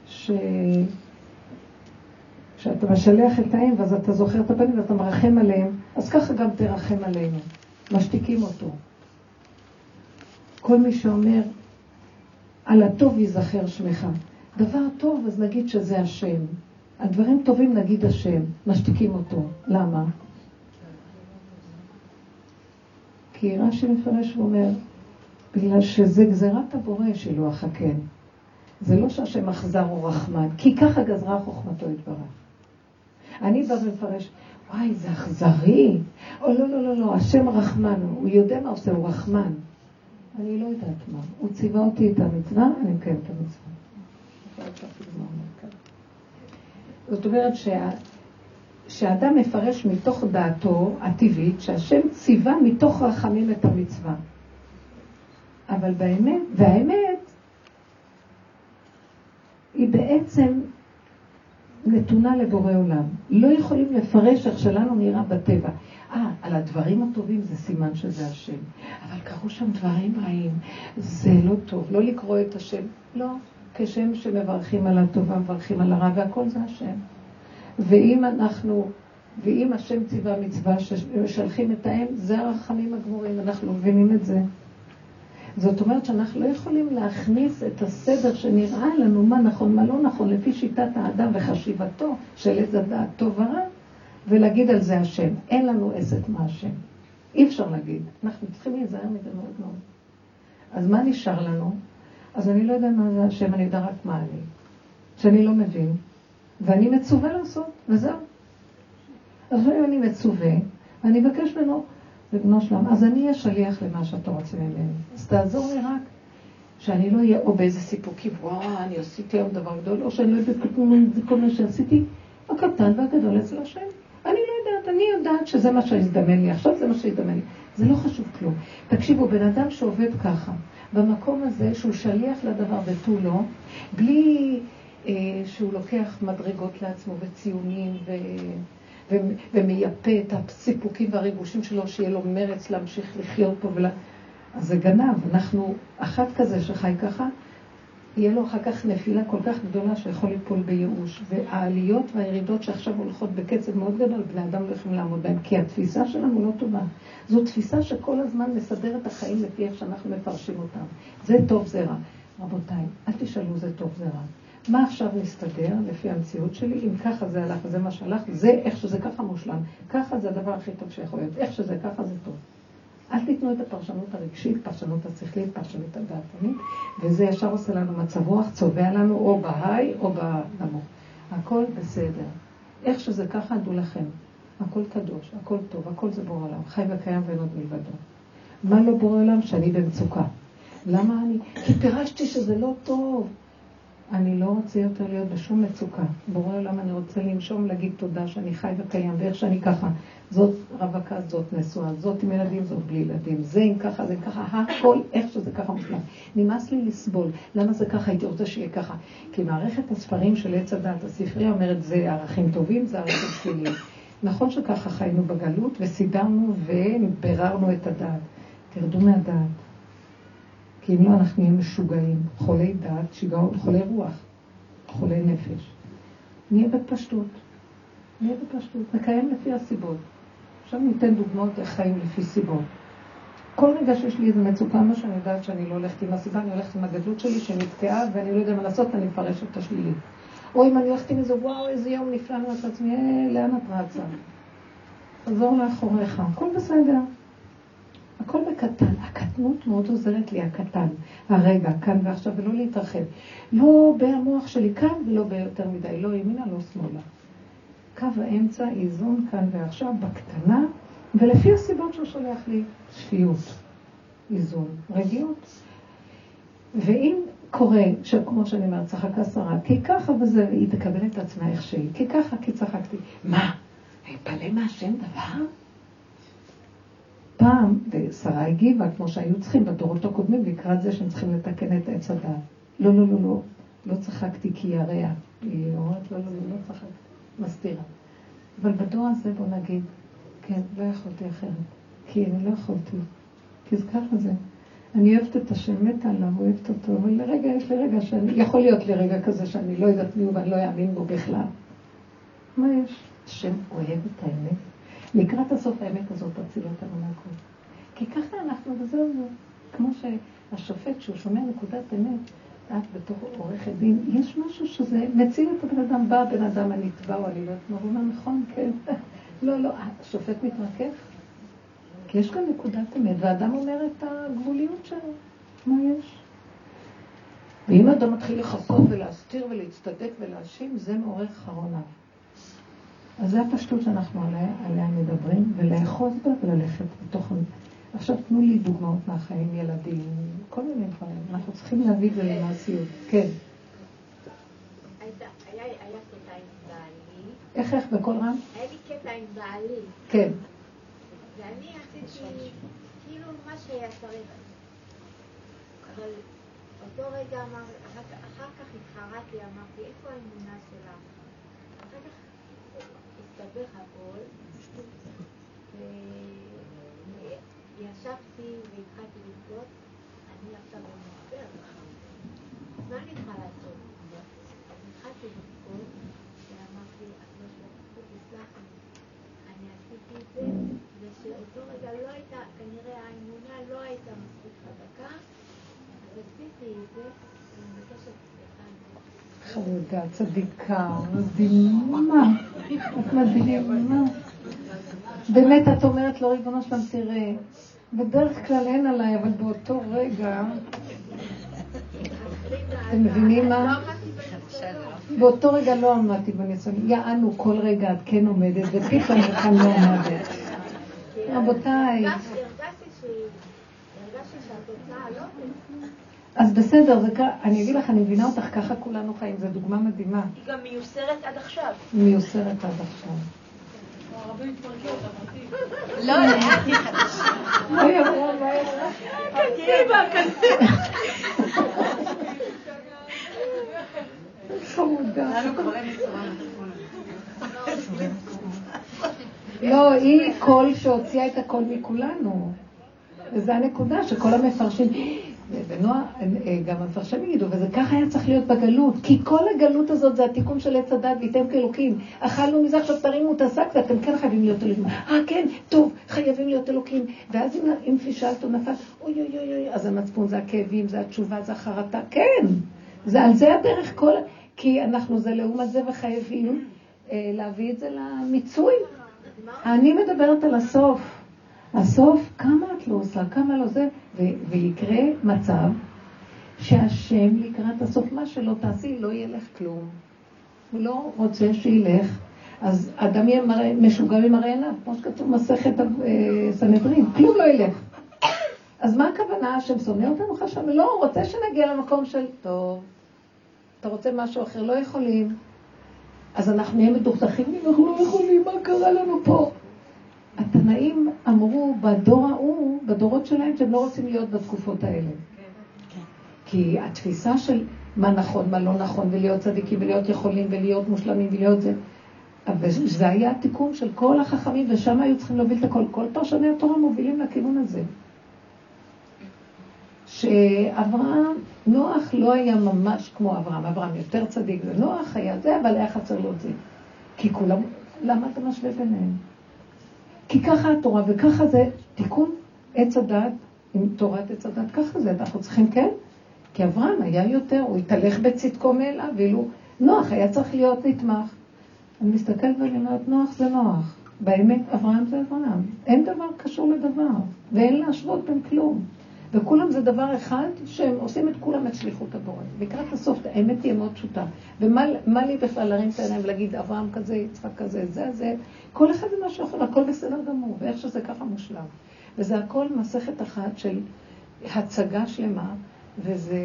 ש... שאתה משלח את האם, ואז אתה זוכר את הפנים ואתה מרחם עליהם, אז ככה גם תרחם עלינו. משתיקים אותו. כל מי שאומר, על הטוב ייזכר שמך. דבר טוב, אז נגיד שזה השם. על דברים טובים נגיד השם, משתיקים אותו. למה? כי רש"י מפרש ואומר, בגלל שזה גזירת הבורא שילוח הקן. זה לא שהשם אכזר או רחמן, כי ככה גזרה חוכמתו יתברך. אני בא ומפרש, וואי, זה אכזרי. או לא, לא, לא, לא, השם רחמן, הוא יודע מה עושה, הוא רחמן. אני לא יודעת מה. הוא ציווה אותי את המצווה, אני מקיים את המצווה. זאת אומרת שה... שהאדם מפרש מתוך דעתו הטבעית, שהשם ציווה מתוך רחמים את המצווה. אבל באמת, והאמת, היא בעצם נתונה לבורא עולם. לא יכולים לפרש איך שלנו נראה בטבע. אה, על הדברים הטובים זה סימן שזה השם. אבל קרו שם דברים רעים, זה לא טוב. לא לקרוא את השם, לא. כשם שמברכים על הטובה, מברכים על הרע, והכל זה השם. ואם אנחנו, ואם השם ציווה מצווה שמשלחים את האם, זה הרחמים הגמורים, אנחנו מבינים את זה. זאת אומרת שאנחנו לא יכולים להכניס את הסדר שנראה לנו מה נכון, מה לא נכון, לפי שיטת האדם וחשיבתו של איזה דעת טוב ורע, ולהגיד על זה השם. אין לנו עסק מה השם. אי אפשר להגיד. אנחנו צריכים להיזהר מזה מאוד מאוד. אז מה נשאר לנו? אז אני לא יודע מה זה השם, אני יודע רק מה אני. שאני לא מבין, ואני מצווה לעשות, וזהו. אז אם אני מצווה, ואני אבקש ממנו, ריבונו שלם, אז אני אהיה שליח למה שאתה רוצה ממני. אז תעזור לי רק שאני לא אהיה או באיזה סיפוקים, וואו, אני עשיתי היום דבר גדול, או שאני לא יודעת כל מה שעשיתי, הקטן והגדול אצל השם. אני לא יודעת, אני יודעת שזה מה שהזדמן לי, עכשיו זה מה שהזדמן לי. זה לא חשוב כלום. תקשיבו, בן אדם שעובד ככה, במקום הזה שהוא שליח לדבר ותו לא, בלי אה, שהוא לוקח מדרגות לעצמו וציונים ו... ומייפה את הסיפוקים והריגושים שלו, שיהיה לו מרץ להמשיך לחיות פה ולה... אז זה גנב. אנחנו, אחת כזה שחי ככה, יהיה לו אחר כך נפילה כל כך גדולה שיכול ליפול בייאוש. והעליות והירידות שעכשיו הולכות בקצב מאוד גדול, בני אדם לא יכולים לעמוד בהן, כי התפיסה שלנו לא טובה. זו תפיסה שכל הזמן מסדר את החיים לפי איך שאנחנו מפרשים אותם. זה טוב, זה רע. רבותיי, אל תשאלו זה טוב, זה רע. מה עכשיו מסתדר לפי המציאות שלי? אם ככה זה הלך וזה מה שהלך, זה איך שזה ככה מושלם. ככה זה הדבר הכי טוב שיכול להיות. איך שזה ככה זה טוב. אל תיתנו את הפרשנות הרגשית, פרשנות השכלית, פרשנות הדעתנית, וזה ישר עושה לנו מצב רוח, צובע לנו או בהיי או בנמוך. הכל בסדר. איך שזה ככה, דעו לכם. הכל קדוש, הכל טוב, הכל זה בורא עולם, חי וקיים ואין עוד מלבדו. מה לא בורא עולם? שאני במצוקה. למה אני? כי פירשתי שזה לא טוב. אני לא רוצה יותר להיות בשום מצוקה. בורא עולם, אני רוצה לנשום, להגיד תודה שאני חי וקיים, ואיך שאני ככה. זאת רווקה, זאת נשואה, זאת עם ילדים, זאת בלי ילדים. זה אם ככה, זה ככה, הכל, איך שזה ככה מושלם. נמאס לי לסבול. למה זה ככה? הייתי רוצה שיהיה ככה. כי מערכת הספרים של עץ הדת, הספרייה אומרת, זה ערכים טובים, זה ערכים שליליים. נכון שככה חיינו בגלות, וסידרנו וביררנו את הדעת. תרדו מהדעת. כי אם לא, אנחנו נהיה משוגעים, חולי דעת, שיגעון, חולי רוח, חולי נפש. נהיה בפשטות. נהיה בפשטות. נקיים לפי הסיבות. עכשיו ניתן דוגמאות איך חיים לפי סיבות. כל רגע שיש לי איזו מצוקה, מה שאני יודעת שאני לא הולכת עם הסיבה, אני הולכת עם הגדלות שלי שנתקעה ואני לא יודע מה לעשות, אני מפרשת את השלילי. או אם אני הולכת עם איזה וואו, איזה יום נפלא, אני אומרת לעצמי, אה, לאן את רצה? תחזור לאחוריך, הכל בסדר. הכל בקטן. הקטנות מאוד עוזרת לי, הקטן. הרגע, כאן ועכשיו, ולא להתרחב. לא במוח שלי כאן ולא ביותר מדי, לא ימינה, לא שמאלה. קו האמצע, איזון כאן ועכשיו, בקטנה, ולפי הסיבות שהוא שולח לי, שפיות, איזון, רגיעות. ואם קורה, כמו שאני אומרת, צחקה שרה, כי ככה וזה, היא תקבל את עצמה איך שהיא, כי ככה, כי צחקתי. מה? אפלא מהשם דבר? פעם, ושרה הגיבה, כמו שהיו צריכים בדורות הקודמים, לקראת זה שהם צריכים לתקן את עץ הדעת. לא, לא, לא, לא, לא צחקתי כי ירע. היא אומרת, לא, לא, לא, לא צחקתי, מסתירה. אבל בדור הזה, בוא נגיד, כן, לא יכולתי אחרת. כי אני לא יכולתי. כי זה ככה זה. אני אוהבת את השם, מתה עליו, אוהבת אותו, אבל לרגע, יש לי רגע שאני, יכול להיות לי רגע כזה שאני לא יודעת מי הוא ואני לא אאמין בו בכלל. מה יש? השם אוהב את האמת. לקראת הסוף האמת הזאת תציל אותנו מהכל. כי ככה אנחנו, וזהו זה. כמו שהשופט, שהוא שומע נקודת אמת, את בתור עורכת דין, יש משהו שזה מציל את הבן אדם, בא הבן אדם הנתבע או אני לא יודעת מה, הוא אומר נכון, כן. לא, לא, השופט מתרכך. כי יש כאן נקודת אמת, והאדם אומר את הגבוליות שלו. מה יש? ואם אדם מתחיל לכסות ולהסתיר ולהצטדק ולהאשים, זה מעורר חרון. אז זו הפשטות שאנחנו עליה, עליה מדברים, ולאחוז בה וללכת בתוך... עכשיו תנו לי דוגמאות מהחיים, ילדים, כל מיני דברים. אנחנו צריכים להביא את זה למעשיות. כן. איך, איך, בקול רם? היה לי קטע עם בעלי. כן. ואני עשיתי כאילו מה שהיה צריך. אבל אותו רגע אמר, אחר כך התחרטתי, אמרתי, איפה האמונה שלך? אחר כך הסתבך הכל, וישבתי והתחלתי לבכות, אני עכשיו במשבר. מה אני צריכה לעשות? אז התחלתי לבכות, ואמרתי, הקדוש ברוך הוא, תסלח לי, אני עשיתי את זה, ושאותו רגע לא הייתה, כנראה האמונה לא הייתה מספיק חזקה, אז עשיתי את זה, ואני מבקשת חמודה, צדיקה, מדהימה, את מדהימה. באמת, את אומרת לו, ריבונו שלם, תראה, בדרך כלל אין עליי, אבל באותו רגע, אתם מבינים מה? באותו רגע לא עמדתי בניסיון, יענו כל רגע את כן עומדת, ופתאום כאן לא עומדת. רבותיי. אז בסדר, זה. אני אגיד לך, אני מבינה אותך, ככה כולנו חיים, זו דוגמה מדהימה. היא גם מיוסרת עד עכשיו. מיוסרת עד עכשיו. לא, לאט היא חדשה. חמודה. לא, היא קול שהוציאה את הקול מכולנו. וזו הנקודה שכל המפרשים, ונועה, גם המפרשים יגידו, וזה ככה היה צריך להיות בגלות, כי כל הגלות הזאת זה התיקון של עץ הדת, ואיתם כאלוקים. אכלנו מזה, עכשיו תרימו את השק, ואתם כן חייבים להיות אלוקים. אה, כן, טוב, חייבים להיות אלוקים. ואז אם, אם פישלת או נפל, אוי אוי אוי אוי, אז המצפון זה הכאבים, זה התשובה, זה החרטה, כן. זה על זה הדרך כל... כי אנחנו זה לעומת זה וחייבים אה, להביא את זה למיצוי. אני מדברת על הסוף. הסוף, כמה את לא עושה, כמה לא זה, ו- ויקרה מצב שהשם לקראת הסוף, מה שלא תעשי, לא ילך כלום. הוא לא רוצה שילך. אז אדם יהיה מראה, משוגע ממראה עיניו, כמו שכתוב מסכת אה, סנהדרין, כלום לא ילך. אז מה הכוונה? השם שונא אותנו חשב? לא, הוא רוצה שנגיע למקום של טוב. אתה רוצה משהו אחר, לא יכולים. אז אנחנו נהיה מדוכדכים, אנחנו לא יכולים, מה קרה לנו פה? התנאים אמרו בדור ההוא, בדורות שלהם, שהם לא רוצים להיות בתקופות האלה. כי התפיסה של מה נכון, מה לא נכון, ולהיות צדיקים, ולהיות יכולים, ולהיות מושלמים, ולהיות זה. וזה היה התיקון של כל החכמים, ושם היו צריכים להוביל את הכל. כל פרשני התורה מובילים לכיוון הזה. שאברהם, נוח לא היה ממש כמו אברהם, אברהם יותר צדיק, ונוח היה זה, אבל היה חסר לו זה. כי כולם, למה אתה משווה ביניהם? כי ככה התורה, וככה זה תיקון עץ הדת עם תורת עץ הדת, ככה זה, אנחנו צריכים, כן? כי אברהם היה יותר, הוא התהלך בצדקו מאליו, ואילו נוח היה צריך להיות נתמך. אני מסתכלת ואני אומרת, נוח זה נוח. באמת, אברהם זה אברהם. אין דבר קשור לדבר, ואין להשוות בין כלום. וכולם זה דבר אחד שהם עושים את כולם את שליחות הבורא. לקראת הסוף, האמת תהיה מאוד פשוטה. ומה לי בכלל להרים את העיניים ולהגיד, אברהם כזה, יצחק כזה, זה, זה, כל אחד זה משהו אחר, הכל בסדר גמור, ואיך שזה ככה מושלם. וזה הכל מסכת אחת של הצגה שלמה, וזה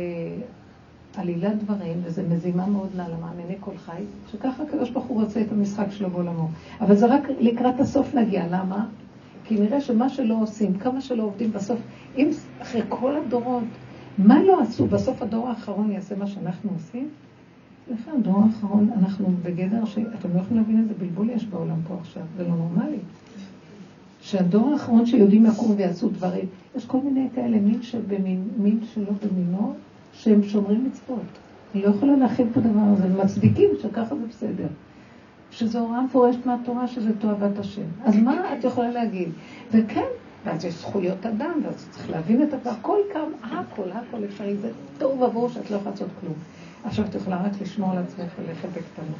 עלילת דברים, וזה מזימה מאוד נעלה מאמיני כל חי, שככה הקדוש ברוך הוא רוצה את המשחק שלו בעולמו. אבל זה רק לקראת הסוף נגיע, למה? כי נראה שמה שלא עושים, כמה שלא עובדים בסוף, אם אחרי כל הדורות, מה לא עשו? בסוף הדור האחרון יעשה מה שאנחנו עושים? סליחה, הדור האחרון, אנחנו בגדר ש... אתם לא יכולים להבין איזה בלבול יש בעולם פה עכשיו, זה לא נורמלי. שהדור האחרון שיודעים יקום ויעשו דברים, יש כל מיני כאלה, מין שבמין, מין שלא במינו, שהם שומרים מצוות. אני לא יכולה להכין את הדבר הזה, מצדיקים שככה זה בסדר. שזו הוראה מפורשת מהתורה שזה תועבת השם. אז מה את יכולה להגיד? וכן, ואז יש זכויות אדם, ואז צריך להבין את הכל, הכל כאן, הכל, הכל אפשרי, זה טוב עבור שאת לא יכולה לעשות כלום. עכשיו את יכולה רק לשמור על עצמך וללכת בקטנות.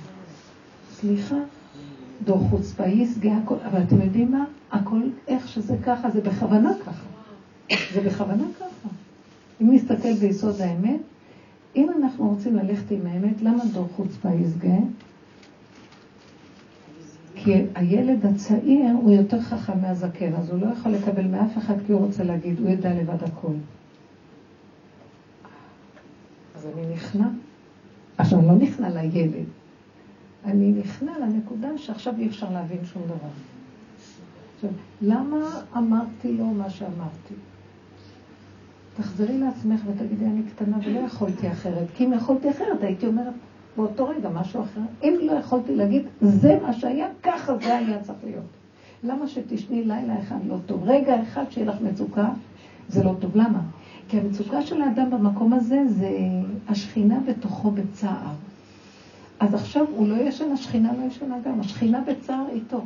סליחה, דור חוצפאי, סגי הכל, אבל אתם יודעים מה? הכל, איך שזה ככה, זה בכוונה ככה. זה בכוונה ככה. אם נסתכל ביסוד האמת, אם אנחנו רוצים ללכת עם האמת, למה דור חוצפה יסגה? כי הילד הצעיר הוא יותר חכם מהזקן, אז הוא לא יכול לקבל מאף אחד כי הוא רוצה להגיד, הוא יודע לבד הכל. אז אני נכנע. עכשיו, אני לא נכנע לילד, אני נכנע לנקודה שעכשיו אי אפשר להבין שום דבר. עכשיו, למה אמרתי לו מה שאמרתי? תחזרי לעצמך ותגידי, אני קטנה ולא יכולתי אחרת. כי אם יכולתי אחרת, הייתי אומרת באותו רגע משהו אחר. אם לא יכולתי להגיד, זה מה שהיה, ככה זה היה צריך להיות. למה שתשני לילה אחד לא טוב? רגע אחד שיהיה לך מצוקה, זה לא טוב. למה? כי המצוקה של האדם במקום הזה זה השכינה בתוכו בצער. אז עכשיו הוא לא ישן, השכינה לא ישנה גם, השכינה בצער איתו.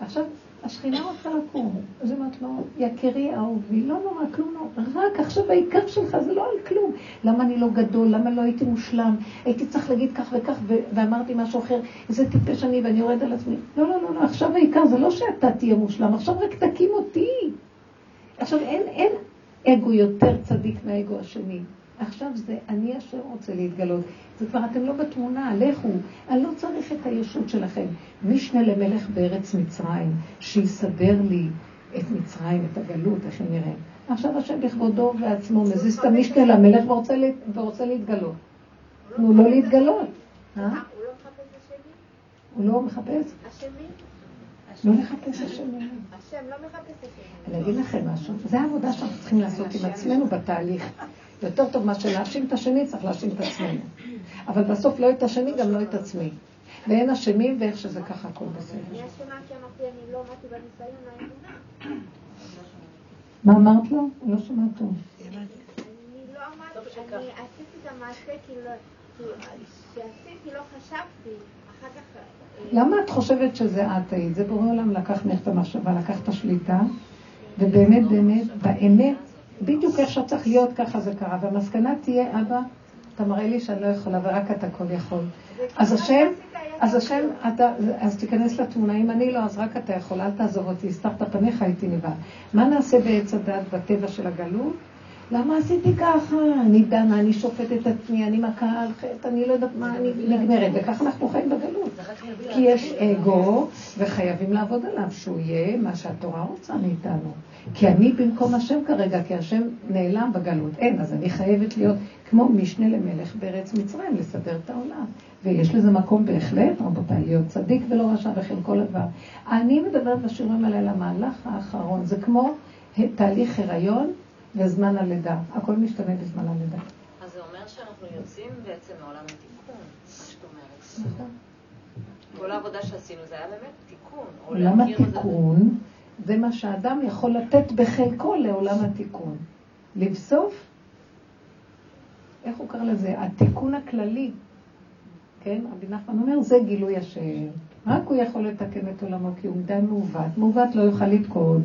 עכשיו, השכינה רוצה לקום. אז היא אומרת לו, יקירי אהובי, לא נורא, כלום לא, רק עכשיו העיקר שלך זה לא על כלום. למה אני לא גדול? למה לא הייתי מושלם? הייתי צריך להגיד כך וכך, ואמרתי משהו אחר, איזה טיפש אני ואני יורד על עצמי. לא, לא, לא, לא, עכשיו העיקר זה לא שאתה תהיה מושלם, עכשיו רק תקים אותי. עכשיו אין, אין אגו יותר צדיק מהאגו השני. עכשיו זה אני אשר רוצה להתגלות. זה כבר אתם לא בתמונה, לכו. אני לא צריך את הישות שלכם. משנה למלך בארץ מצרים, שיסדר לי את מצרים, את הגלות, איך הם נראים. עכשיו השם בכבודו ובעצמו מזיז את המשנה למלך ורוצה, לה, ורוצה להתגלות. תנו לו להתגלות. אה? הוא לא מחפש אשמים? הוא לא מחפש? אשמים? לא לחפש אשמים. השם לא מחפש אשמים. אני אגיד לכם משהו, זו העבודה שאנחנו צריכים לעשות עם עצמנו בתהליך. יותר טוב מאשר להאשים את השני, צריך להאשים את עצמנו. אבל בסוף לא את השני, גם לא את עצמי. ואין אשמים, ואיך שזה ככה, הכל בסדר. אני אשמה כי אמרתי, אני לא עמדתי בניסיון האמונה. מה אמרת לו? לא שמע טוב. אני לא עמדתי, אני עשיתי את המעשה כי לא... כשעשיתי לא חשבתי, אחר כך... אה, למה את חושבת שזה את היית? זה בורא עולם לקח ממך את המחשבה, לקח את השליטה, ובאמת, באמת, באמת, בדיוק איך שצריך להיות, ככה זה קרה. והמסקנה תהיה, אבא, אתה מראה לי שאני לא יכולה, ורק אתה כל יכול. אז השם, אז השם, אתה, אז תיכנס לתמונה, אם אני לא, אז רק אתה יכול, אל תעזוב אותי, הסתרת פניך, הייתי נבהל. מה נעשה בעץ הדת בטבע של הגלות? למה עשיתי ככה? אני דנה, אני שופטת את עצמי, אני מכה על חטא, אני לא יודעת מה, אני נגמרת, וככה אנחנו חיים בגלות. כי יש אגו, וחייבים לעבוד עליו, שהוא יהיה מה שהתורה רוצה מאיתנו. כי אני במקום השם כרגע, כי השם נעלם בגלות. אין, אז אני חייבת להיות כמו משנה למלך בארץ מצרים, לסדר את העולם. ויש לזה מקום בהחלט, רבותיי, להיות צדיק ולא רשע וכן כל הדבר. אני מדברת בשיעורים האלה על המהלך האחרון. זה כמו תהליך הריון וזמן הלידה. הכל משתנה בזמן הלידה. אז זה אומר שאנחנו יוצאים בעצם מעולם התיקון, מה שאת אומרת. נכון. כל העבודה שעשינו זה היה באמת תיקון. עולם התיקון זה מה שאדם יכול לתת בחלקו לעולם התיקון. לבסוף, איך הוא קרא לזה? התיקון הכללי. כן? רבי נחמן אומר, זה גילוי השם. רק הוא יכול לתקן את עולמו, כי הוא מדי מעוות. מעוות לא יוכל לתקון.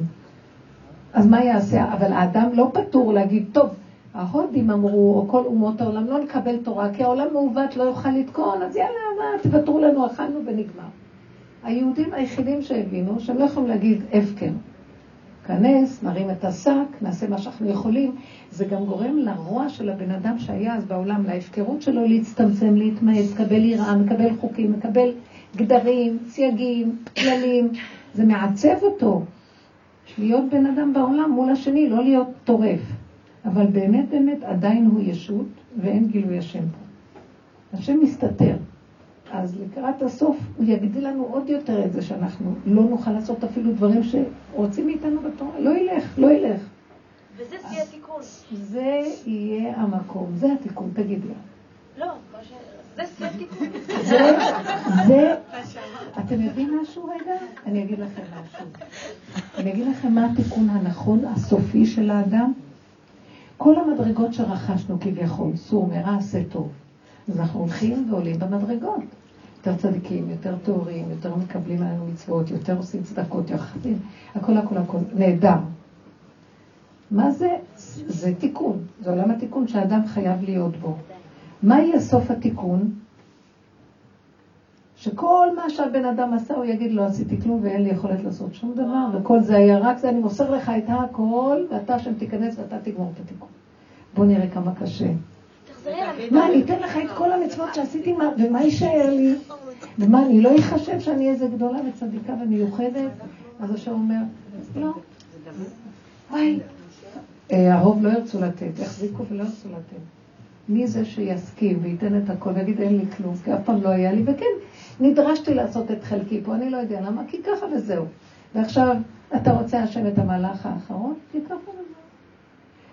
אז מה יעשה? אבל האדם לא פטור להגיד, טוב, ההודים אמרו, או כל אומות העולם, לא נקבל תורה, כי העולם מעוות לא יוכל לתקון, אז יאללה, מה, תוותרו לנו, אכלנו ונגמר. היהודים היחידים שהבינו שהם לא יכולים להגיד הפקר. כנס, נרים את השק, נעשה מה שאנחנו יכולים. זה גם גורם לרוע של הבן אדם שהיה אז בעולם, להפקרות שלו להצטמצם, להתמעט, לקבל יראה, מקבל חוקים, מקבל גדרים, סייגים, כללים. זה מעצב אותו. להיות בן אדם בעולם מול השני, לא להיות טורף. אבל באמת באמת עדיין הוא ישות ואין גילוי השם פה. השם מסתתר. אז לקראת הסוף הוא יגדיל לנו עוד יותר את זה שאנחנו לא נוכל לעשות אפילו דברים שרוצים מאיתנו בתורה. לא ילך, לא ילך. וזה תהיה תיקון. זה יהיה המקום, זה התיקון, תגידי. לא, מה ש... זה סט תיקון. זה, אתם יודעים משהו רגע? אני אגיד לכם משהו. אני אגיד לכם מה התיקון הנכון, הסופי של האדם. כל המדרגות שרכשנו כביכול, סור מרע, עשה טוב. אז אנחנו הולכים ועולים במדרגות. יותר צדיקים, יותר טהורים, יותר מקבלים עלינו מצוות, יותר עושים צדקות, יחדים, הכל הכל הכל, נהדר. מה זה? זה תיקון, זה עולם התיקון שהאדם חייב להיות בו. מה יהיה סוף התיקון? שכל מה שהבן אדם עשה, הוא יגיד, לא עשיתי כלום ואין לי יכולת לעשות שום דבר, וכל זה היה רק זה, אני מוסר לך את הכל, ואתה שם תיכנס ואתה תגמור את התיקון. בוא נראה כמה קשה. מה, אני אתן לך את כל המצוות שעשיתי, ומה יישאר לי? ומה, אני לא אחשב שאני איזה גדולה וצדיקה ומיוחדת? אז השם אומר, לא. וואי, אה, הרוב לא ירצו לתת, יחזיקו ולא ירצו לתת. מי זה שיסכים וייתן את הכל ויגיד אין לי כלום, כי אף פעם לא היה לי, וכן, נדרשתי לעשות את חלקי פה, אני לא יודע למה, כי ככה וזהו. ועכשיו, אתה רוצה השם את המהלך האחרון? כי ככה וזהו.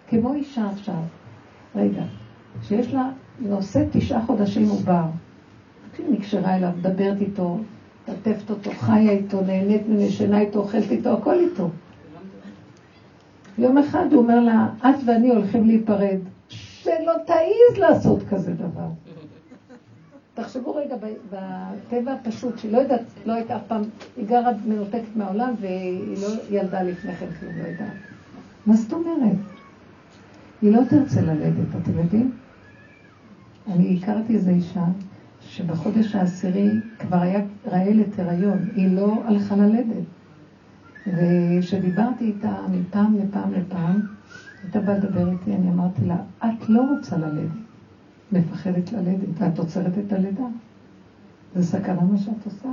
כמו אישה עכשיו, רגע, שיש לה נושא תשעה חודשים עובר, היא נקשרה אליו, מדברת איתו, מטפת אותו, חיה איתו, נהנית ממנו, ישנה איתו, אוכלת איתו, הכל איתו. יום אחד הוא אומר לה, את ואני הולכים להיפרד. שלא תעיז לעשות כזה דבר. תחשבו רגע בטבע הפשוט, שהיא לא יודעת, לא הייתה אף פעם, היא גרה מנותקת מהעולם והיא לא ילדה לפני כן כלום, לא יודעת. מה זאת אומרת? היא לא תרצה ללדת, אתם יודעים? אני הכרתי איזו אישה שבחודש העשירי כבר היה רעלת הריון, היא לא הלכה ללדת. וכשדיברתי איתה מפעם לפעם לפעם, הייתה באה לדבר איתי, אני אמרתי לה, את לא רוצה ללדת, מפחדת ללדת, ואת עוצרת את הלידה. זה סכנה מה שאת עושה.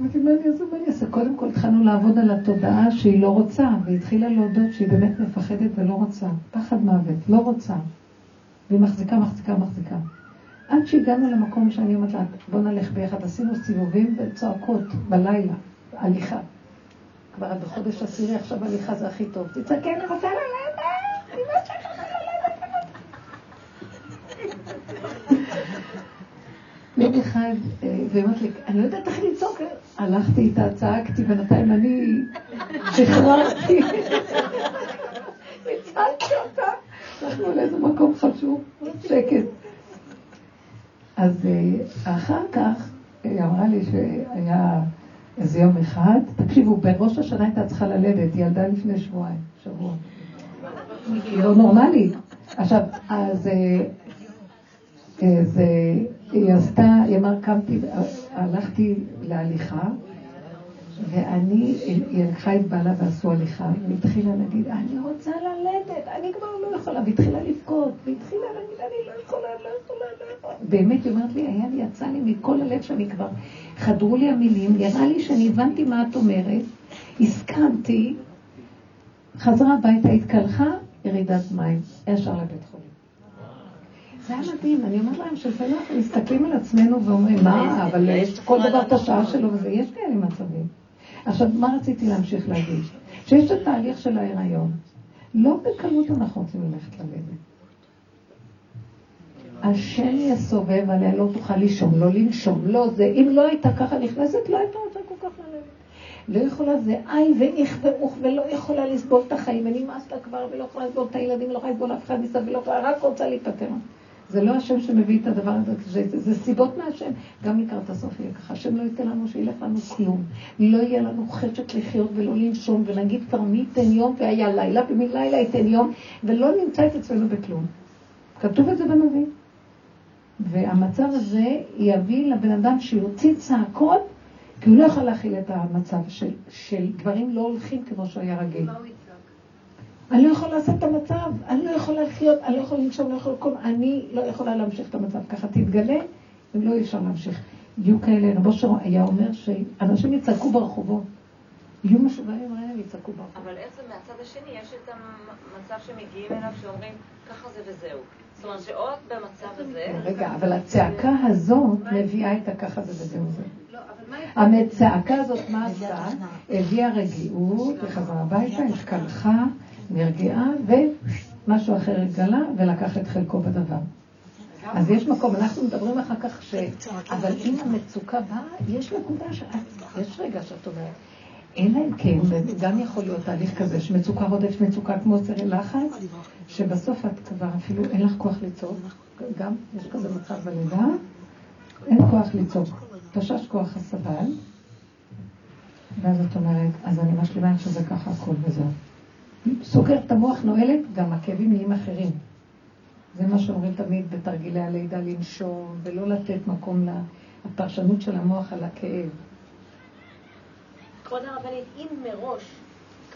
אמרתי, מה אני אעשה, מה אני אעשה? קודם כל התחלנו לעבוד על התודעה שהיא לא רוצה, והיא התחילה להודות שהיא באמת מפחדת ולא רוצה. פחד מוות, לא רוצה. והיא מחזיקה, מחזיקה, מחזיקה. עד שהגענו למקום שאני אומרת לה, בוא נלך ביחד. עשינו סיבובים וצועקות בלילה, הליכה. כבר בחודש עשירי עכשיו הליכה זה הכי טוב. תצעקי, אני רוצה ללדת, אני לא צריכה ללדת. יום אחד, אה, והיא אמרת לי, אני לא יודעת איך לצעוק. הלכתי איתה, צעקתי, בינתיים אני שחררתי. הצלתי אותה, הלכנו לאיזה מקום חשוב, שקט. אז אה, אחר כך היא אמרה לי שהיה איזה יום אחד, תקשיבו, בראש השנה הייתה צריכה ללדת, היא ילדה לפני שבועיים, שבוע. לא נורמלי. עכשיו, אז אה, היא עשתה, היא אמרה, קמתי, הלכתי להליכה, ואני, היא לקחה את בעלה ועשו הליכה, והיא התחילה להגיד, אני רוצה ללדת, אני כבר לא יכולה, והתחילה לבכות, והתחילה להגיד, אני לא יכולה, לא יכולה, לא יכולה. באמת, היא אומרת לי, היה לי, יצא לי מכל הלב שאני כבר, חדרו לי המילים, נראה לי שאני הבנתי מה את אומרת, הסכמתי, חזרה הביתה, התקלחה, ירידת מים, ישר לבית חולים. זה היה מדהים, אני אומרת להם שלפעמים אנחנו מסתכלים על עצמנו ואומרים, מה, אבל יש כל דבר את השעה שלו וזה, יש כאלה מצבים. עכשיו, מה רציתי להמשיך להגיד? שיש את התהליך של ההיריון. לא בקלות אנחנו רוצים ללכת ללדת. השם יסובב עליה, לא תוכל לישון, לא לנשום, לא זה. אם לא הייתה ככה נכנסת, לא הייתה רוצה כל כך ללדת. לא יכולה זה איי ואיך ואוך, ולא יכולה לסבול את החיים, ונמאס לה כבר, ולא יכולה לסבול את הילדים, ולא יכולה לסבול אף אחד מסביב, ולא יכולה, רק רוצה להיפטר. זה לא השם שמביא את הדבר הזה, זה, זה, זה סיבות מהשם. גם לקראת הסוף יהיה ככה, השם לא ייתן לנו שילך לנו כלום. לא יהיה לנו חשק לחיות ולא לנשום, ונגיד כבר מי ייתן יום והיה לילה, ומלילה ייתן יום, ולא נמצא את עצמנו בכלום. כתוב את זה בנביא. והמצב הזה יביא לבן אדם שיוציא צעקות, כי הוא לא יכול להכיל את המצב של, של דברים לא הולכים כמו שהיה רגיל. אני לא יכולה לעשות את המצב, אני לא יכולה לחיות, אני לא יכולה לנשום, לא יכולה לקום, אני לא יכולה להמשיך את המצב. ככה תתגלה, אם לא אי אפשר להמשיך. יהיו כאלה, רבו שר היה אומר שאנשים יצעקו ברחובות. יהיו משוגעים רעים, יצעקו ברחובות. אבל איך זה מהצד השני, יש את המצב שמגיעים אליו שאומרים, ככה זה וזהו. זאת אומרת שעוד במצב הזה... רגע, אבל הצעקה הזאת מביאה את הככה זה וזהו זה. הצעקה הזאת, מה עשה? הביאה רגיעות, וחזרה הביתה, התקלחה. נרגעה, ומשהו אחר התגלה ולקח את חלקו בדבר. אז יש מקום, אנחנו מדברים אחר כך ש... אבל אם המצוקה באה, יש נקודה ש... יש רגע שאת אומרת, אלא אם כן, גם יכול להיות תהליך כזה שמצוקה רודף מצוקה כמו סרי לחץ, שבסוף את כבר אפילו אין לך כוח לצעוק, גם יש כזה מצב בלידה, אין כוח לצעוק, תשש כוח הסבל, ואז את אומרת, אז אני משלימה שזה ככה הכל וזהו. סוגרת את המוח, נועלת, גם הכאבים נהיים אחרים. זה מה שאומרים תמיד בתרגילי הלידה, לנשום, ולא לתת מקום לפרשנות של המוח על הכאב. כבוד הרבנית, אם מראש,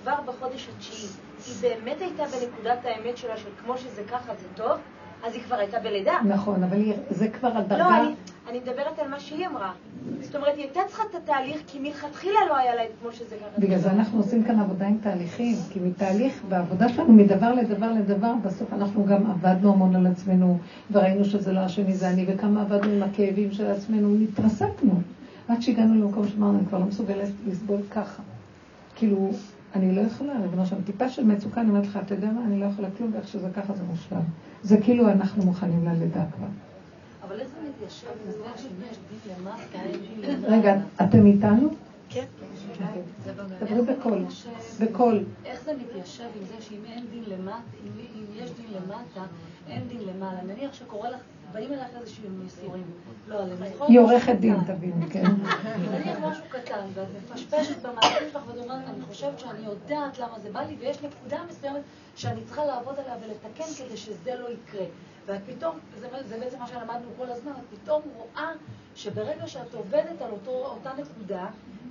כבר בחודש התשיעי, היא באמת הייתה בנקודת האמת שלה של כמו שזה ככה זה טוב, אז היא כבר הייתה בלידה. נכון, אבל זה כבר על דרגה... לא, אני, אני מדברת על מה שהיא אמרה. זאת אומרת, היא הייתה צריכה את התהליך, כי מלכתחילה לא היה לה את כמו שזה ככה. בגלל זה אנחנו עושים כאן עבודה עם תהליכים, כי מתהליך, בעבודה שלנו, מדבר לדבר לדבר, בסוף אנחנו גם עבדנו המון על עצמנו, וראינו שזה לא השני, זה אני, וכמה עבדנו עם הכאבים של עצמנו, התרסקנו. עד שהגענו למקום שאמרנו, אני כבר לא מסוגלת לסבול ככה. כאילו, אני לא יכולה, ריבונו שם, טיפה של מצוקה, אני אומרת לך, אתה יודע מה, אני לא יכולה כלום, ואיך שזה ככה זה מושלם. זה כאילו אנחנו מוכנים ללידה כבר. אבל איך זה מתיישב? רגע, אתם איתנו? כן. דברי בקול, בקול. איך זה מתיישב עם זה שאם אין דין למטה, אם יש דין למטה, אין דין למעלה? נניח שקורה לך, באים אליך איזשהם ייסורים, לא עליהם. היא עורכת דין, תביני, כן. נניח משהו קטן, ואת מפשפשת במעשים שלך ואת אומרת, אני חושבת שאני יודעת למה זה בא לי, ויש נקודה מסוימת שאני צריכה לעבוד עליה ולתקן כדי שזה לא יקרה. ואת פתאום, זה, זה בעצם מה שלמדנו כל הזמן, את פתאום רואה שברגע שאת עובדת על אותו, אותה נקודה,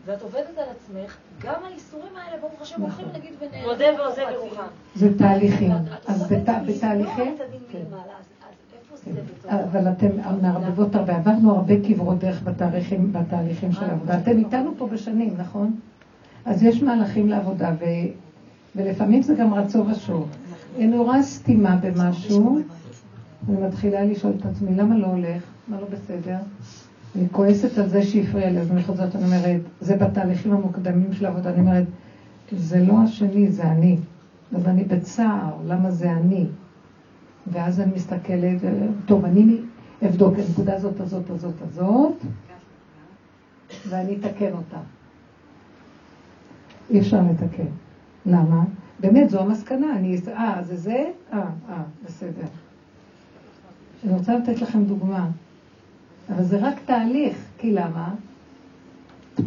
ואת עובדת על עצמך, גם האיסורים האלה, ברוך השם, נכון. הולכים נגיד ונעלמו. מודה ועוזב ירוחם. זה תהליכים. אז בתהליכים, כן. אבל אתם מערבבות הרבה, עברנו הרבה כברות דרך בתהליכים, בתהליכים של העבודה. אתם איתנו פה בשנים, נכון? אז יש מהלכים לעבודה, ו... ולפעמים זה גם רצו ושוב. אני רואה סתימה במשהו, אני מתחילה לשאול את עצמי, למה לא הולך? מה לא בסדר? אני כועסת על זה שהפריע לי, אז אני חוזרת, אני אומרת, זה בתהליכים המוקדמים של העבודה, אני אומרת, זה לא השני, זה אני. אז אני בצער, למה זה אני? ואז אני מסתכלת, טוב, אני אבדוק את הנקודה הזאת, הזאת, הזאת, הזאת, ואני אתקן אותה. אי אפשר לתקן. למה? באמת, זו המסקנה. אני, אה, זה זה? אה, אה, בסדר. אני רוצה לתת לכם דוגמה, אבל זה רק תהליך, כי למה?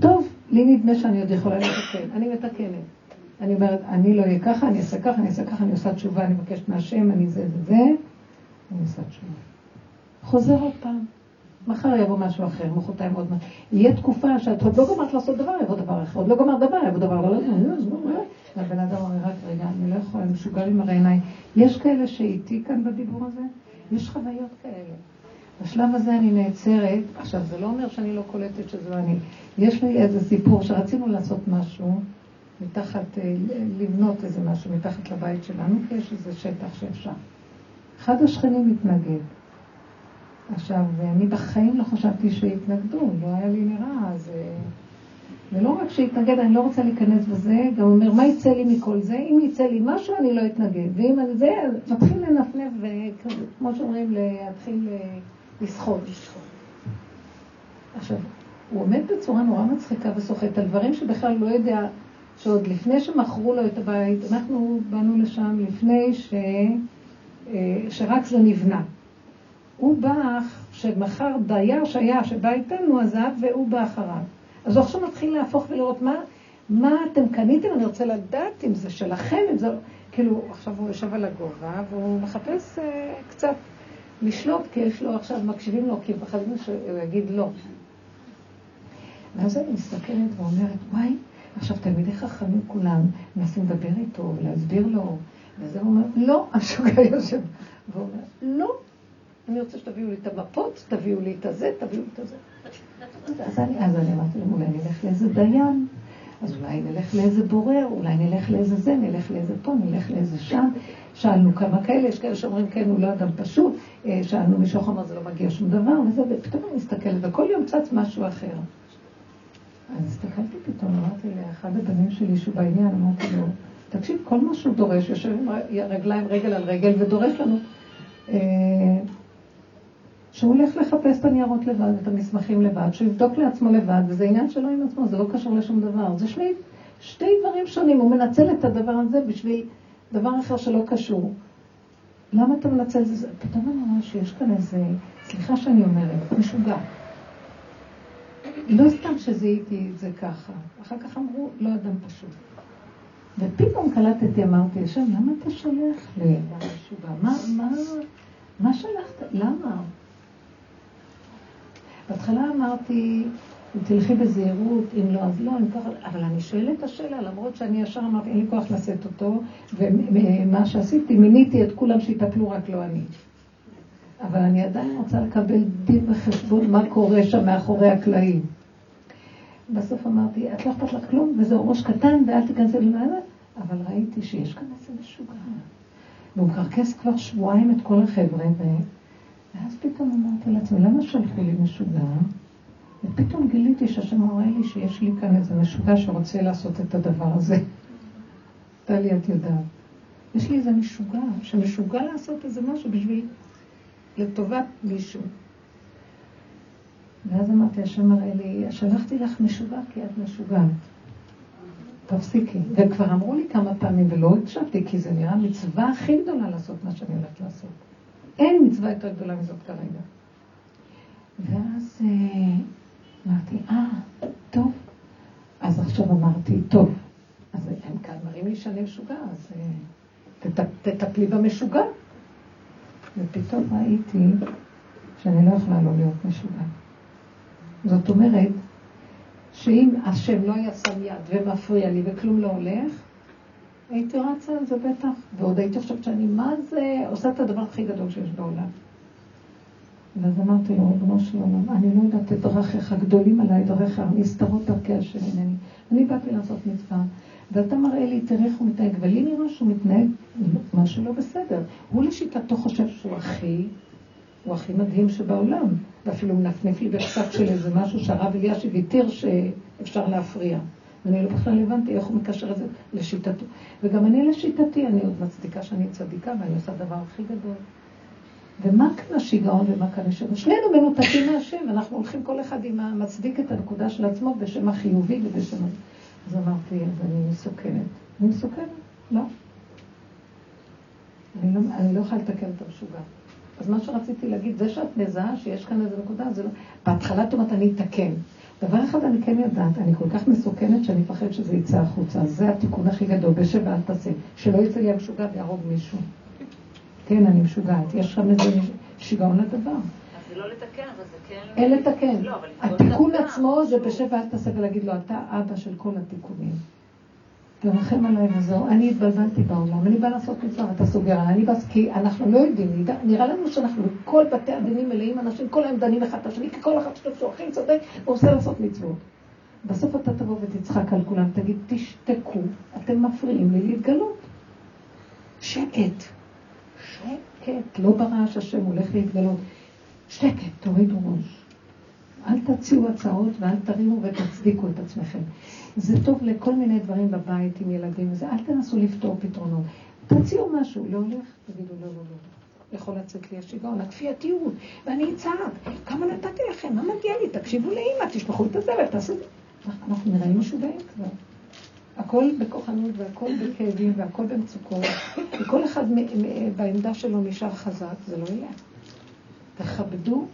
טוב, לי נדמה שאני עוד יכולה לתקן, אני מתקנת. אני אומרת, אני לא אהיה ככה, אני אעשה ככה, אני אעשה ככה, אני עושה תשובה, אני מבקשת מהשם, אני זה זה זה, אני עושה תשובה. חוזר עוד פעם. מחר יבוא משהו אחר, מחרתיים עוד משהו. יהיה תקופה שאת עוד לא גמרת לעשות דבר, יבוא דבר אחר, עוד לא גמרת דבר, יבוא דבר, לא, לא, לא, לא. והבן אדם אומר, רק רגע, אני לא יכולה, אני משוגע עם הרי עיניים. יש כאלה שאיתי כאן בדיבור הזה? יש חוויות כאלה. בשלב הזה אני נעצרת, עכשיו זה לא אומר שאני לא קולטת שזה אני. יש לי איזה סיפור שרצינו לעשות משהו, מתחת, אה, לבנות איזה משהו מתחת לבית שלנו, כי יש איזה שטח שאפשר. אחד השכנים מתנגד. עכשיו, אני בחיים לא חשבתי שיתנגדו, לא היה לי נראה, אז... אה, ולא רק שיתנגד, אני לא רוצה להיכנס בזה, גם אומר, מה יצא לי מכל זה? אם יצא לי משהו, אני לא אתנגד. ואם אני זה, אז מתחיל לנפנף, וכמו שאומרים, להתחיל לסחוט. עכשיו, הוא עומד בצורה נורא מצחיקה וסוחט על דברים שבכלל לא יודע, שעוד לפני שמכרו לו את הבית, אנחנו באנו לשם לפני ש... אה, שרק זה נבנה. הוא בא, שמחר דייר שהיה, שבא איתנו, עזב, והוא בא אחריו. אז הוא עכשיו מתחיל להפוך ולראות מה, מה אתם קניתם, אני רוצה לדעת אם זה שלכם, אם זה... כאילו, עכשיו הוא יושב על הגובה, והוא מחפש אה, קצת לשלוט, כי יש לו עכשיו, מקשיבים לו, כי פחדים שהוא יגיד לא. ואז אני מסתכלת ואומרת, וואי, עכשיו תלמידי חכמים כולם מנסים לדבר איתו, להסביר לו, וזה אומר, לא, המשוגע יושב. אומר, לא, אני רוצה שתביאו לי את המפות, תביאו לי את הזה, תביאו לי את הזה. אז אני, אז אני אמרתי להם, אולי נלך לאיזה דיין, אז אולי נלך לאיזה בורר, אולי נלך לאיזה זה, נלך לאיזה פה, נלך לאיזה שם. שאלנו כמה כאלה, יש כאלה שאומרים, כן, הוא לא אדם פשוט, אה, שאלנו מישהו אמר, זה לא מגיע שום דבר, וזה, ופתאום אני מסתכלת, וכל יום צץ משהו אחר. אז הסתכלתי פתאום, אמרתי לאחד הבנים שלי שהוא בעניין, אמרתי לו, תקשיב, כל מה שהוא דורש, יושב עם רגליים רגל על רגל ודורש לנו. אה, שהוא הולך לחפש את הניירות לבד, את המסמכים לבד, שהוא יבדוק לעצמו לבד, וזה עניין שלו עם עצמו, זה לא קשור לשום דבר. זה שני, שתי דברים שונים, הוא מנצל את הדבר הזה בשביל דבר אחר שלא קשור. למה אתה מנצל את זה? פתאום אני רואה שיש כאן איזה, סליחה שאני אומרת, משוגע. לא סתם שזיהיתי את זה ככה, אחר כך אמרו, לא אדם פשוט. ופתאום קלטתי, אמרתי, השם, למה אתה שולח לי משוגע? מה, מה, מה שלחת? למה? בהתחלה אמרתי, תלכי בזהירות, אם לא, אז לא, אם ככה, אבל אני שואלת את השאלה, למרות שאני ישר אמרתי, אין לי כוח לשאת אותו, ומה שעשיתי, מיניתי את כולם שיטפלו, רק לא אני. אבל אני עדיין רוצה לקבל דין וחשבון מה קורה שם מאחורי הקלעים. בסוף אמרתי, את לא אכפת לך כלום, וזהו ראש קטן, ואל תיכנסי למעלה, אבל ראיתי שיש כאן איזה משוגע. והוא מקרקס כבר שבועיים את כל החבר'ה. ואז פתאום אמרתי לעצמי, למה שלחו לי משוגע? ופתאום גיליתי שהשם אמרה לי שיש לי כאן איזה משוגע שרוצה לעשות את הדבר הזה. טלי, את יודעת. יש לי איזה משוגע, שמשוגע לעשות איזה משהו בשביל, לטובת מישהו. ואז אמרתי, השם מראה לי, שלחתי לך משוגע כי את משוגעת. תפסיקי. וכבר אמרו לי כמה פעמים ולא הקשבתי, כי זה נראה מצווה הכי גדולה לעשות מה שאני הולכת לעשות. אין מצווה יותר גדולה מזאת כרגע. ואז אה, אמרתי, אה, טוב. אז עכשיו אמרתי, טוב. אז הם כאן מראים לי שאני משוגע, אז אה, תט, תטפלי במשוגע. ופתאום ראיתי שאני לא יכולה לא להיות משוגע. זאת אומרת, שאם השם לא היה שם יד ומפריע לי וכלום לא הולך, הייתי רצה על זה בטח, ועוד הייתי חושבת שאני מה זה עושה את הדבר הכי גדול שיש בעולם. ואז אמרתי לו, ריבונו של עולם, אני לא יודעת את דרכיך גדולים עליי, דרכיך נסתרות דרכי השם ממני. אני באתי לעשות מצווה, ואתה מראה לי, תראה איך הוא מתנהג, ולי נראה שהוא מתנהג משהו לא בסדר. הוא לשיטתו חושב שהוא הכי, הוא הכי מדהים שבעולם, ואפילו מנפנף לי בפסק של איזה משהו שהרב אלישיב התיר שאפשר להפריע. ואני לא בכלל הבנתי איך הוא מקשר את זה לשיטתו. וגם אני לשיטתי, אני עוד מצדיקה שאני צדיקה ואני עושה דבר הכי גדול. ומה כאן השיגעון ומה כאן השם? שנינו מנותקים מהשם, אנחנו הולכים כל אחד עם המצדיק את הנקודה של עצמו בשם החיובי ובשם... אז אמרתי, אז אני מסוכנת. אני מסוכנת? לא. אני לא, אני לא יכולה לתקן את המשוגע. אז מה שרציתי להגיד, זה שאת מזהה שיש כאן איזה נקודה, זה לא... בהתחלה את אומרת, אני אתקן. דבר אחד אני כן יודעת, אני כל כך מסוכנת שאני מפחד שזה יצא החוצה. זה התיקון הכי גדול, בשב ואל תעשה. שלא יצא לי המשוגע ויהרוג מישהו. כן, אני משוגעת. יש שם איזה שיגעון לדבר. אז זה לא לתקן, אבל זה כן... אין לתקן. לא, התיקון עצמו זה בשב ואל תעשה ולהגיד לו, אתה אבא של כל התיקונים. תרחם עליי וזהו. אני התבלבלתי בעולם, אני באה לעשות מצווה ואתה סוגר. אני באה, כי אנחנו לא יודעים, נראה לנו שאנחנו בכל בתי הדינים מלאים אנשים, כל היום דנים אחד את השני, כי כל אחד שהוא הכי צודק, הוא עושה לעשות מצוות. בסוף אתה תבוא ותצחק על כולם, תגיד, תשתקו, אתם מפריעים לי להתגלות. שקט. שקט, לא ברעש השם הולך להתגלות. שקט, תורידו ראש. אל תציעו הצעות ואל תרימו ותצדיקו את עצמכם. זה טוב לכל מיני דברים בבית עם ילדים וזה, אל תנסו לפתור פתרונות. תציעו משהו, לא הולך, תגידו לא, לא, לא. יכול לצאת לי השיגעון, הכפייתיות, ואני אצעק, כמה נתתי לכם, מה מגיע לי, תקשיבו לאמא, תשפכו את הזבל, תעשו... אנחנו נראים משוגעים כבר. הכל בכוחנות והכל בכאבים והכל במצוקות, וכל אחד בעמדה שלו נשאר חזק, זה לא יהיה. תכבדו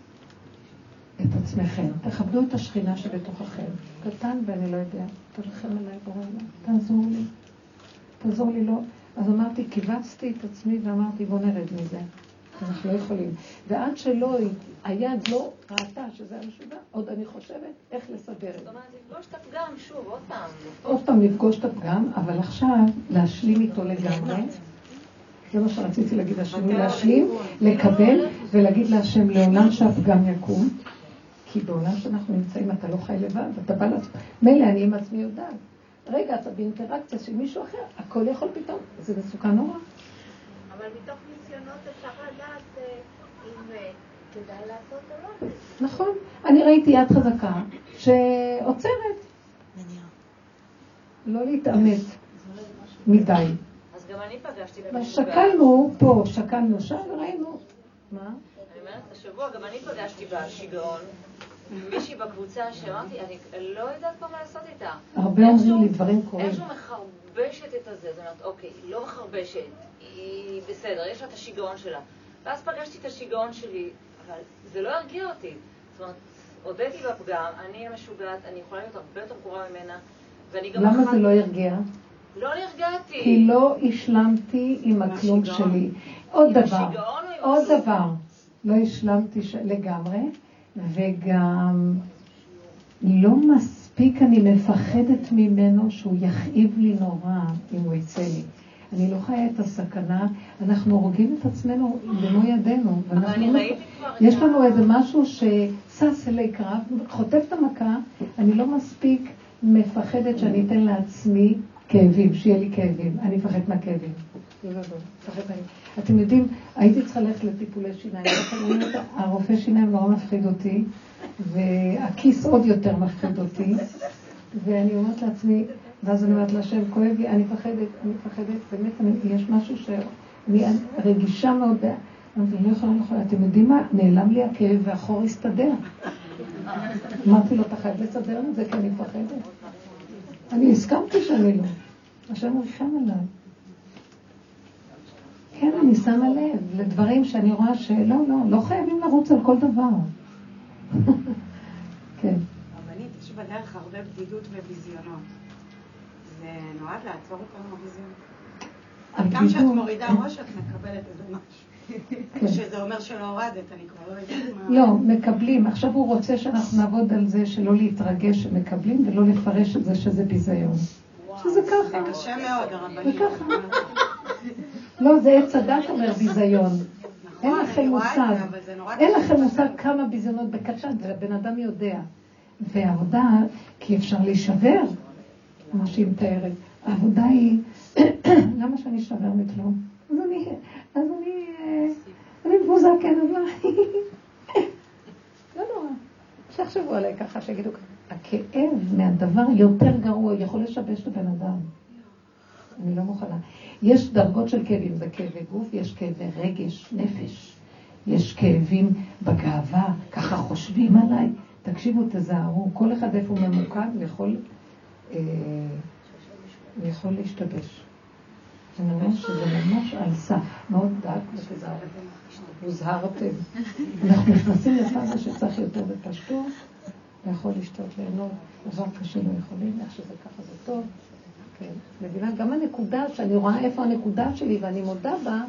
את עצמכם, תכבדו את השכינה שבתוככם. קטן ואני לא יודע, תרחם עליי בורא תעזור לי, תעזור לי לא. אז אמרתי, כיווצתי את עצמי ואמרתי, בוא נרד מזה. אנחנו לא יכולים. ועד שלא, היד לא ראתה שזה המשוגע, עוד אני חושבת איך לסדר את זה. זאת אומרת, לפגוש את הפגם שוב, עוד פעם. עוד פעם לפגוש את הפגם, אבל עכשיו להשלים איתו לגמרי. זה מה שרציתי להגיד השם, להשלים, לקבל ולהגיד להשם לעולם שהפגם יקום. כי בעולם שאנחנו נמצאים אתה לא חי לבד, אתה בא לעצמך. מילא אני עם עצמי יודעת. רגע, אתה באינטראקציה של מישהו אחר, הכל יכול פתאום, זה מסוכן נורא. אבל מתוך ניסיונות אפשר לדעת אה, אם אה, כדאי לעשות או לא. נכון. אני ראיתי יד חזקה שעוצרת. לא להתעמת מדי. אז גם אני פגשתי שקלנו פה, שקלנו שם, וראינו. מה? אני באמת, השבוע גם אני פגשתי בשיגעון. מישהי בקבוצה שאמרתי, אני לא יודעת כבר מה לעשות איתה. הרבה אומרים לי דברים קורים. איכשהו מחרבשת את הזה, זאת אומרת, אוקיי, היא לא מחרבשת, היא בסדר, יש לה את השיגעון שלה. ואז פגשתי את השיגעון שלי, אבל זה לא הרגיע אותי. זאת אומרת, הודיתי בפגם, אני המשוגעת, אני יכולה להיות הרבה יותר גרועה ממנה, ואני גם... למה זה לא הרגיע? לא נרגעתי. כי לא השלמתי עם הכלום שלי. עוד דבר, עוד דבר, לא השלמתי לגמרי, וגם לא מספיק אני מפחדת ממנו שהוא יכאיב לי נורא אם הוא יצא לי. אני לא חיה את הסכנה, אנחנו הורגים את עצמנו במו ידינו. אבל אני לא- ראיתי כבר... יש לנו איזה משהו ששש אלי קרב, חוטף את המכה, אני לא מספיק מפחדת שאני אתן לעצמי כאבים, שיהיה לי כאבים. אני מפחדת מהכאבים. אתם יודעים, הייתי צריכה ללכת לטיפולי שיניים. הרופא שיניים נורא מפחיד אותי, והכיס עוד יותר מפחיד אותי. ואני אומרת לעצמי, ואז אני אומרת להשם, כואב לי, אני מפחדת, אני מפחדת, באמת, יש משהו שאני רגישה מאוד, אמרתי, לא יכולה, לא יכולה, אתם יודעים מה? נעלם לי הכאב והחור הסתדר. אמרתי לו, אתה חייב לסדר את זה, כי אני מפחדת. אני הסכמתי שאני לא. השם ריחם עליי. כן, אני שמה לב לדברים שאני רואה שלא, לא, לא חייבים לרוץ על כל דבר. כן. רבנית, יש בדרך הרבה בדידות וביזיונות. זה נועד לעצור אותנו הביזיון. גם כשאת מורידה ראש, את מקבלת איזה משהו. כן. שזה אומר שלא הורדת, אני כבר לא יודעת מה... לא, מקבלים. עכשיו הוא רוצה שאנחנו נעבוד על זה שלא להתרגש שמקבלים ולא לפרש את זה שזה ביזיון. שזה ככה. זה קשה מאוד, הרבנית. לא, זה עץ הדת אומר ביזיון. אין נכון, לכם מושג. אין לכם מושג כמה ביזיונות בקצ'ת, והבן אדם יודע. ועבודה, כי אפשר להישבר, מה שהיא מתארת. העבודה היא, למה שאני אשבר מכלום? אז אני, אז אני, אה, אני מבוזה, כן, מה? לא נורא. שיחשבו עליי ככה, שיגידו ככה. הכאב מהדבר יותר גרוע יכול לשבש את הבן אדם. אני לא מוכנה. יש דרגות של כאבים, זה כאבי גוף, יש כאבי רגש, נפש. יש כאבים בגאווה, ככה חושבים עליי. תקשיבו, תזהרו, כל אחד איפה הוא ממוקד יכול, אה, יכול להשתבש. אני אומרת שזה ממש על סף, מאוד דק ותזהרו. הוזהרתם. אנחנו נכנסים לפאזה שצריך יותר בפשטות, ויכול לשתות ליהנות, דבר קשה לא יכולים, איך שזה ככה זה טוב. כן, מבינה? גם הנקודה, שאני רואה איפה הנקודה שלי ואני מודה בה,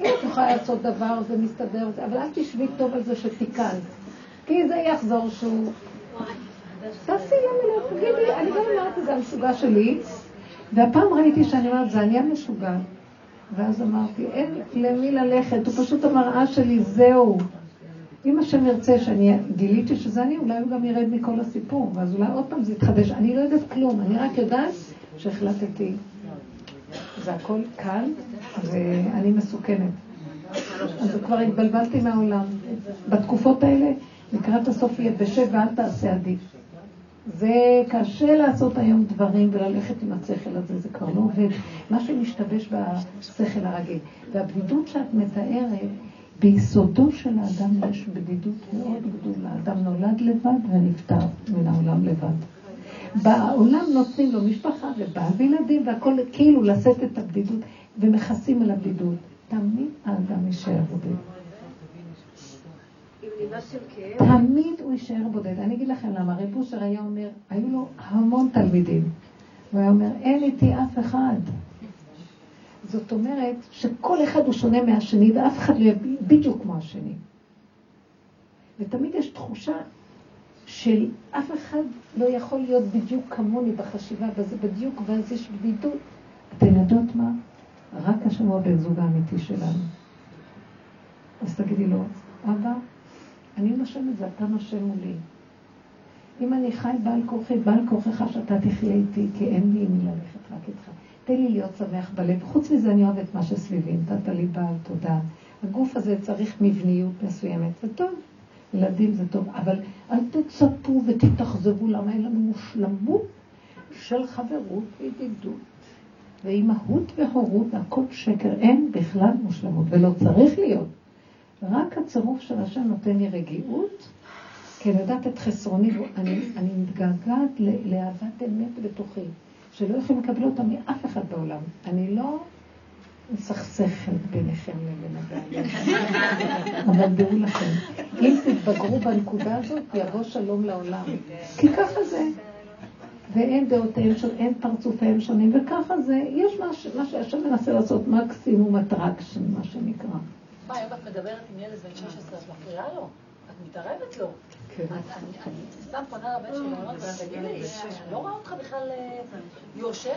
אם את יכולה לעשות דבר, זה מסתדר, אבל אל תשבי טוב על זה שתיקנת. כי זה יחזור שהוא... תעשי למה לא, תגידי, אני גם אמרתי, זה המשוגע שלי, והפעם ראיתי שאני אומרת, זה אני המשוגע. ואז אמרתי, אין למי ללכת, הוא פשוט המראה שלי, זהו. אם השם ירצה שאני גיליתי שזה אני, אולי הוא גם ירד מכל הסיפור, ואז אולי עוד פעם זה יתחדש. אני לא יודעת כלום, אני רק יודעת שהחלטתי. זה הכל קל, ואני מסוכנת. אז כבר התבלבלתי מהעולם. בתקופות האלה, לקראת הסוף יהיה בשב ואל תעשה עדיף. זה קשה לעשות היום דברים וללכת עם השכל הזה, זה כבר לא עובד. משהו משתבש בשכל הרגיל. והבדידות שאת מתארת, ביסודו של האדם יש בדידות מאוד גדולה. האדם נולד לבד ונפטר מן העולם לבד. בעולם נותנים לו משפחה ובעל וילדים והכל כאילו לשאת את הבדידות ומכסים על הבדידות. תמיד האדם יישאר בודד. תמיד הוא יישאר בודד. אני אגיד לכם למה, רב אושר היה אומר, היו לו המון תלמידים. הוא היה אומר, אין איתי אף אחד. זאת אומרת שכל אחד הוא שונה מהשני ואף אחד לא יהיה בדיוק כמו השני. ותמיד יש תחושה של אף אחד לא יכול להיות בדיוק כמוני בחשיבה, וזה בדיוק, ואז יש בדידות. אתן יודעות מה? רק השם הוא הבן זוג האמיתי שלנו. אז תגידי לו, אבא, אני נושם את זה, אתה נושם מולי. אם אני חי בעל כורחי, בעל כורחך שאתה תחיה איתי, כי אין לי מי ללכת רק איתך. תן לי להיות שמח בלב. חוץ מזה אני אוהבת מה שסביבי, נתת לי בעל תודה. הגוף הזה צריך מבניות מסוימת, זה טוב. ילדים זה טוב, אבל אל תצפו ותתאכזבו למה אין לנו מושלמות של חברות וידידות. ואימהות והורות, הכל שקר, אין בכלל מושלמות, ולא צריך להיות. רק הצירוף של השם נותן לי רגיעות, כי אני יודעת את חסרוני, אני, אני מתגעגעת לאהבת אמת בתוכי, שלא יכולים לקבל אותה מאף אחד בעולם. אני לא מסכסכת ביניכם לבין הבעלים, אבל דעו לכם, אם תתבגרו בנקודה הזאת, יבוא שלום לעולם. כי ככה זה. ואין דעותיהם שונים, אין פרצופיהם שונים, וככה זה, יש מה שהשם מנסה לעשות מקסימום אטרקשן, מה שנקרא. מה, היום את מדברת עם ילד בן 16, את מפריעה לו? את מתערבת לו? אני סתם פונה לבן שלי, אני אומרת, תגיד לי, לא רואה אותך בכלל יושב,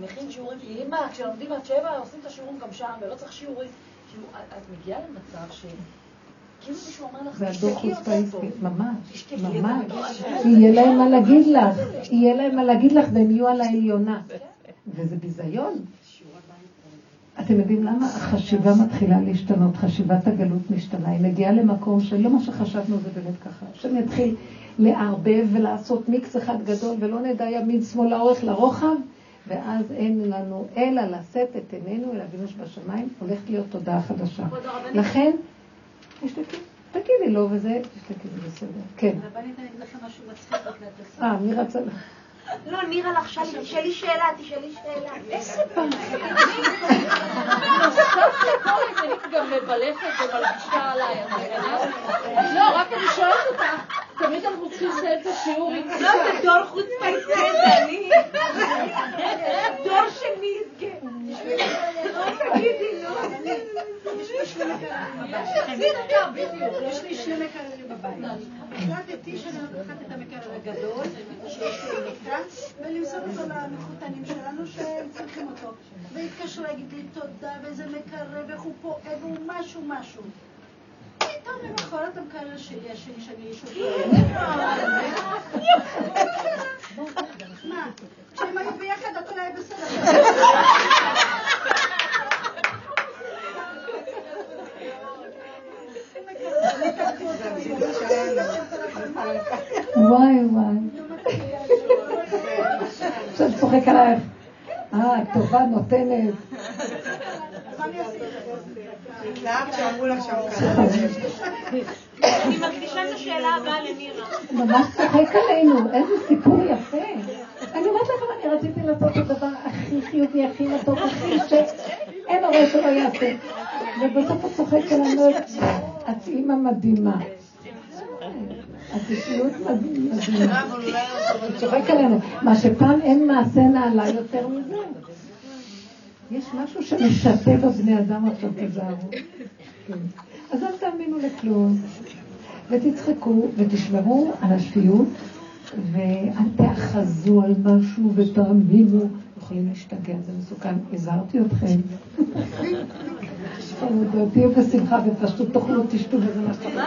מכין שיעורים, כי אמא, כשלומדים עד שבע, עושים את השיעורים גם שם, ולא צריך שיעורים. כאילו, את מגיעה למצב ש... כאילו מישהו אמר לך, תשתקי יותר. ממש, ממש. יהיה להם מה להגיד לך, יהיה להם מה להגיד לך, והם יהיו על העליונה. וזה ביזיון. אתם יודעים למה החשיבה מתחילה להשתנות, חשיבת הגלות משתנה, היא מגיעה למקום שלא מה שחשבנו זה באמת ככה. שאני אתחיל לערבב ולעשות מיקס אחד גדול ולא נדע ימין, שמאל, לאורך, לרוחב, ואז אין לנו אלא לשאת את עינינו אל אבינו שבשמיים, הולכת להיות תודעה חדשה. לכן, תשתקי, תגידי לו וזה, תשתקי, זה בסדר. כן. רבנית, אני אגיד לכם משהו מצחיק. אה, מי רצה? לא, נירה לך, תשאלי שאלה, תשאלי שאלה. איזה פעם? נוסף לכל אני גם מבלפת ומלבישה עליי, לא, רק אני שואלת אותך, תמיד אנחנו צריכים לסיים את השיעור. לא, זה דור חוץ מהישראל, זה אני. דור שני יזכה. תגידי, נו. יש לי שני מקררים בבית. החלטתי שאני לוקחת את המקרר הגדול, שיש לי נקטע, ולמסור אותו למחותנים שלנו שהם צריכים אותו. והתקשרו להגיד לי תודה, ואיזה מקרר, ואיך הוא פועל, והוא משהו משהו. פתאום למחרת המקרר שלי, השני שאני שופטת. מה? כשהם היו ביחד הכל היה בסדר. וואי וואי. עכשיו צוחק עלייך. אה, טובה נותנת. אני מקדישה את השאלה הבאה לנירה. ממש צוחק עלינו, איזה סיפור יפה. אני אומרת לכם, אני רציתי לעשות את הדבר הכי חיובי, הכי מתוק, הכי שאין הורה שלא יעשה. ובסוף הוא צוחק עלינו, את אימא מדהימה. את אישיות מדהימה. הוא צוחק עלינו. מה שפעם אין מעשה נעלה יותר מזה. יש משהו שמשתה בבני אדם עכשיו, תיזהרו. כן. אז אל תאמינו לכלום, ותצחקו ותשמרו על השפיות, ואל תאחזו על משהו ותאמינו. יכולים להשתגע, זה מסוכן. הזהרתי אתכם. תהיו בשמחה ופשוט תאכלו, תשתו וזה מה שאתה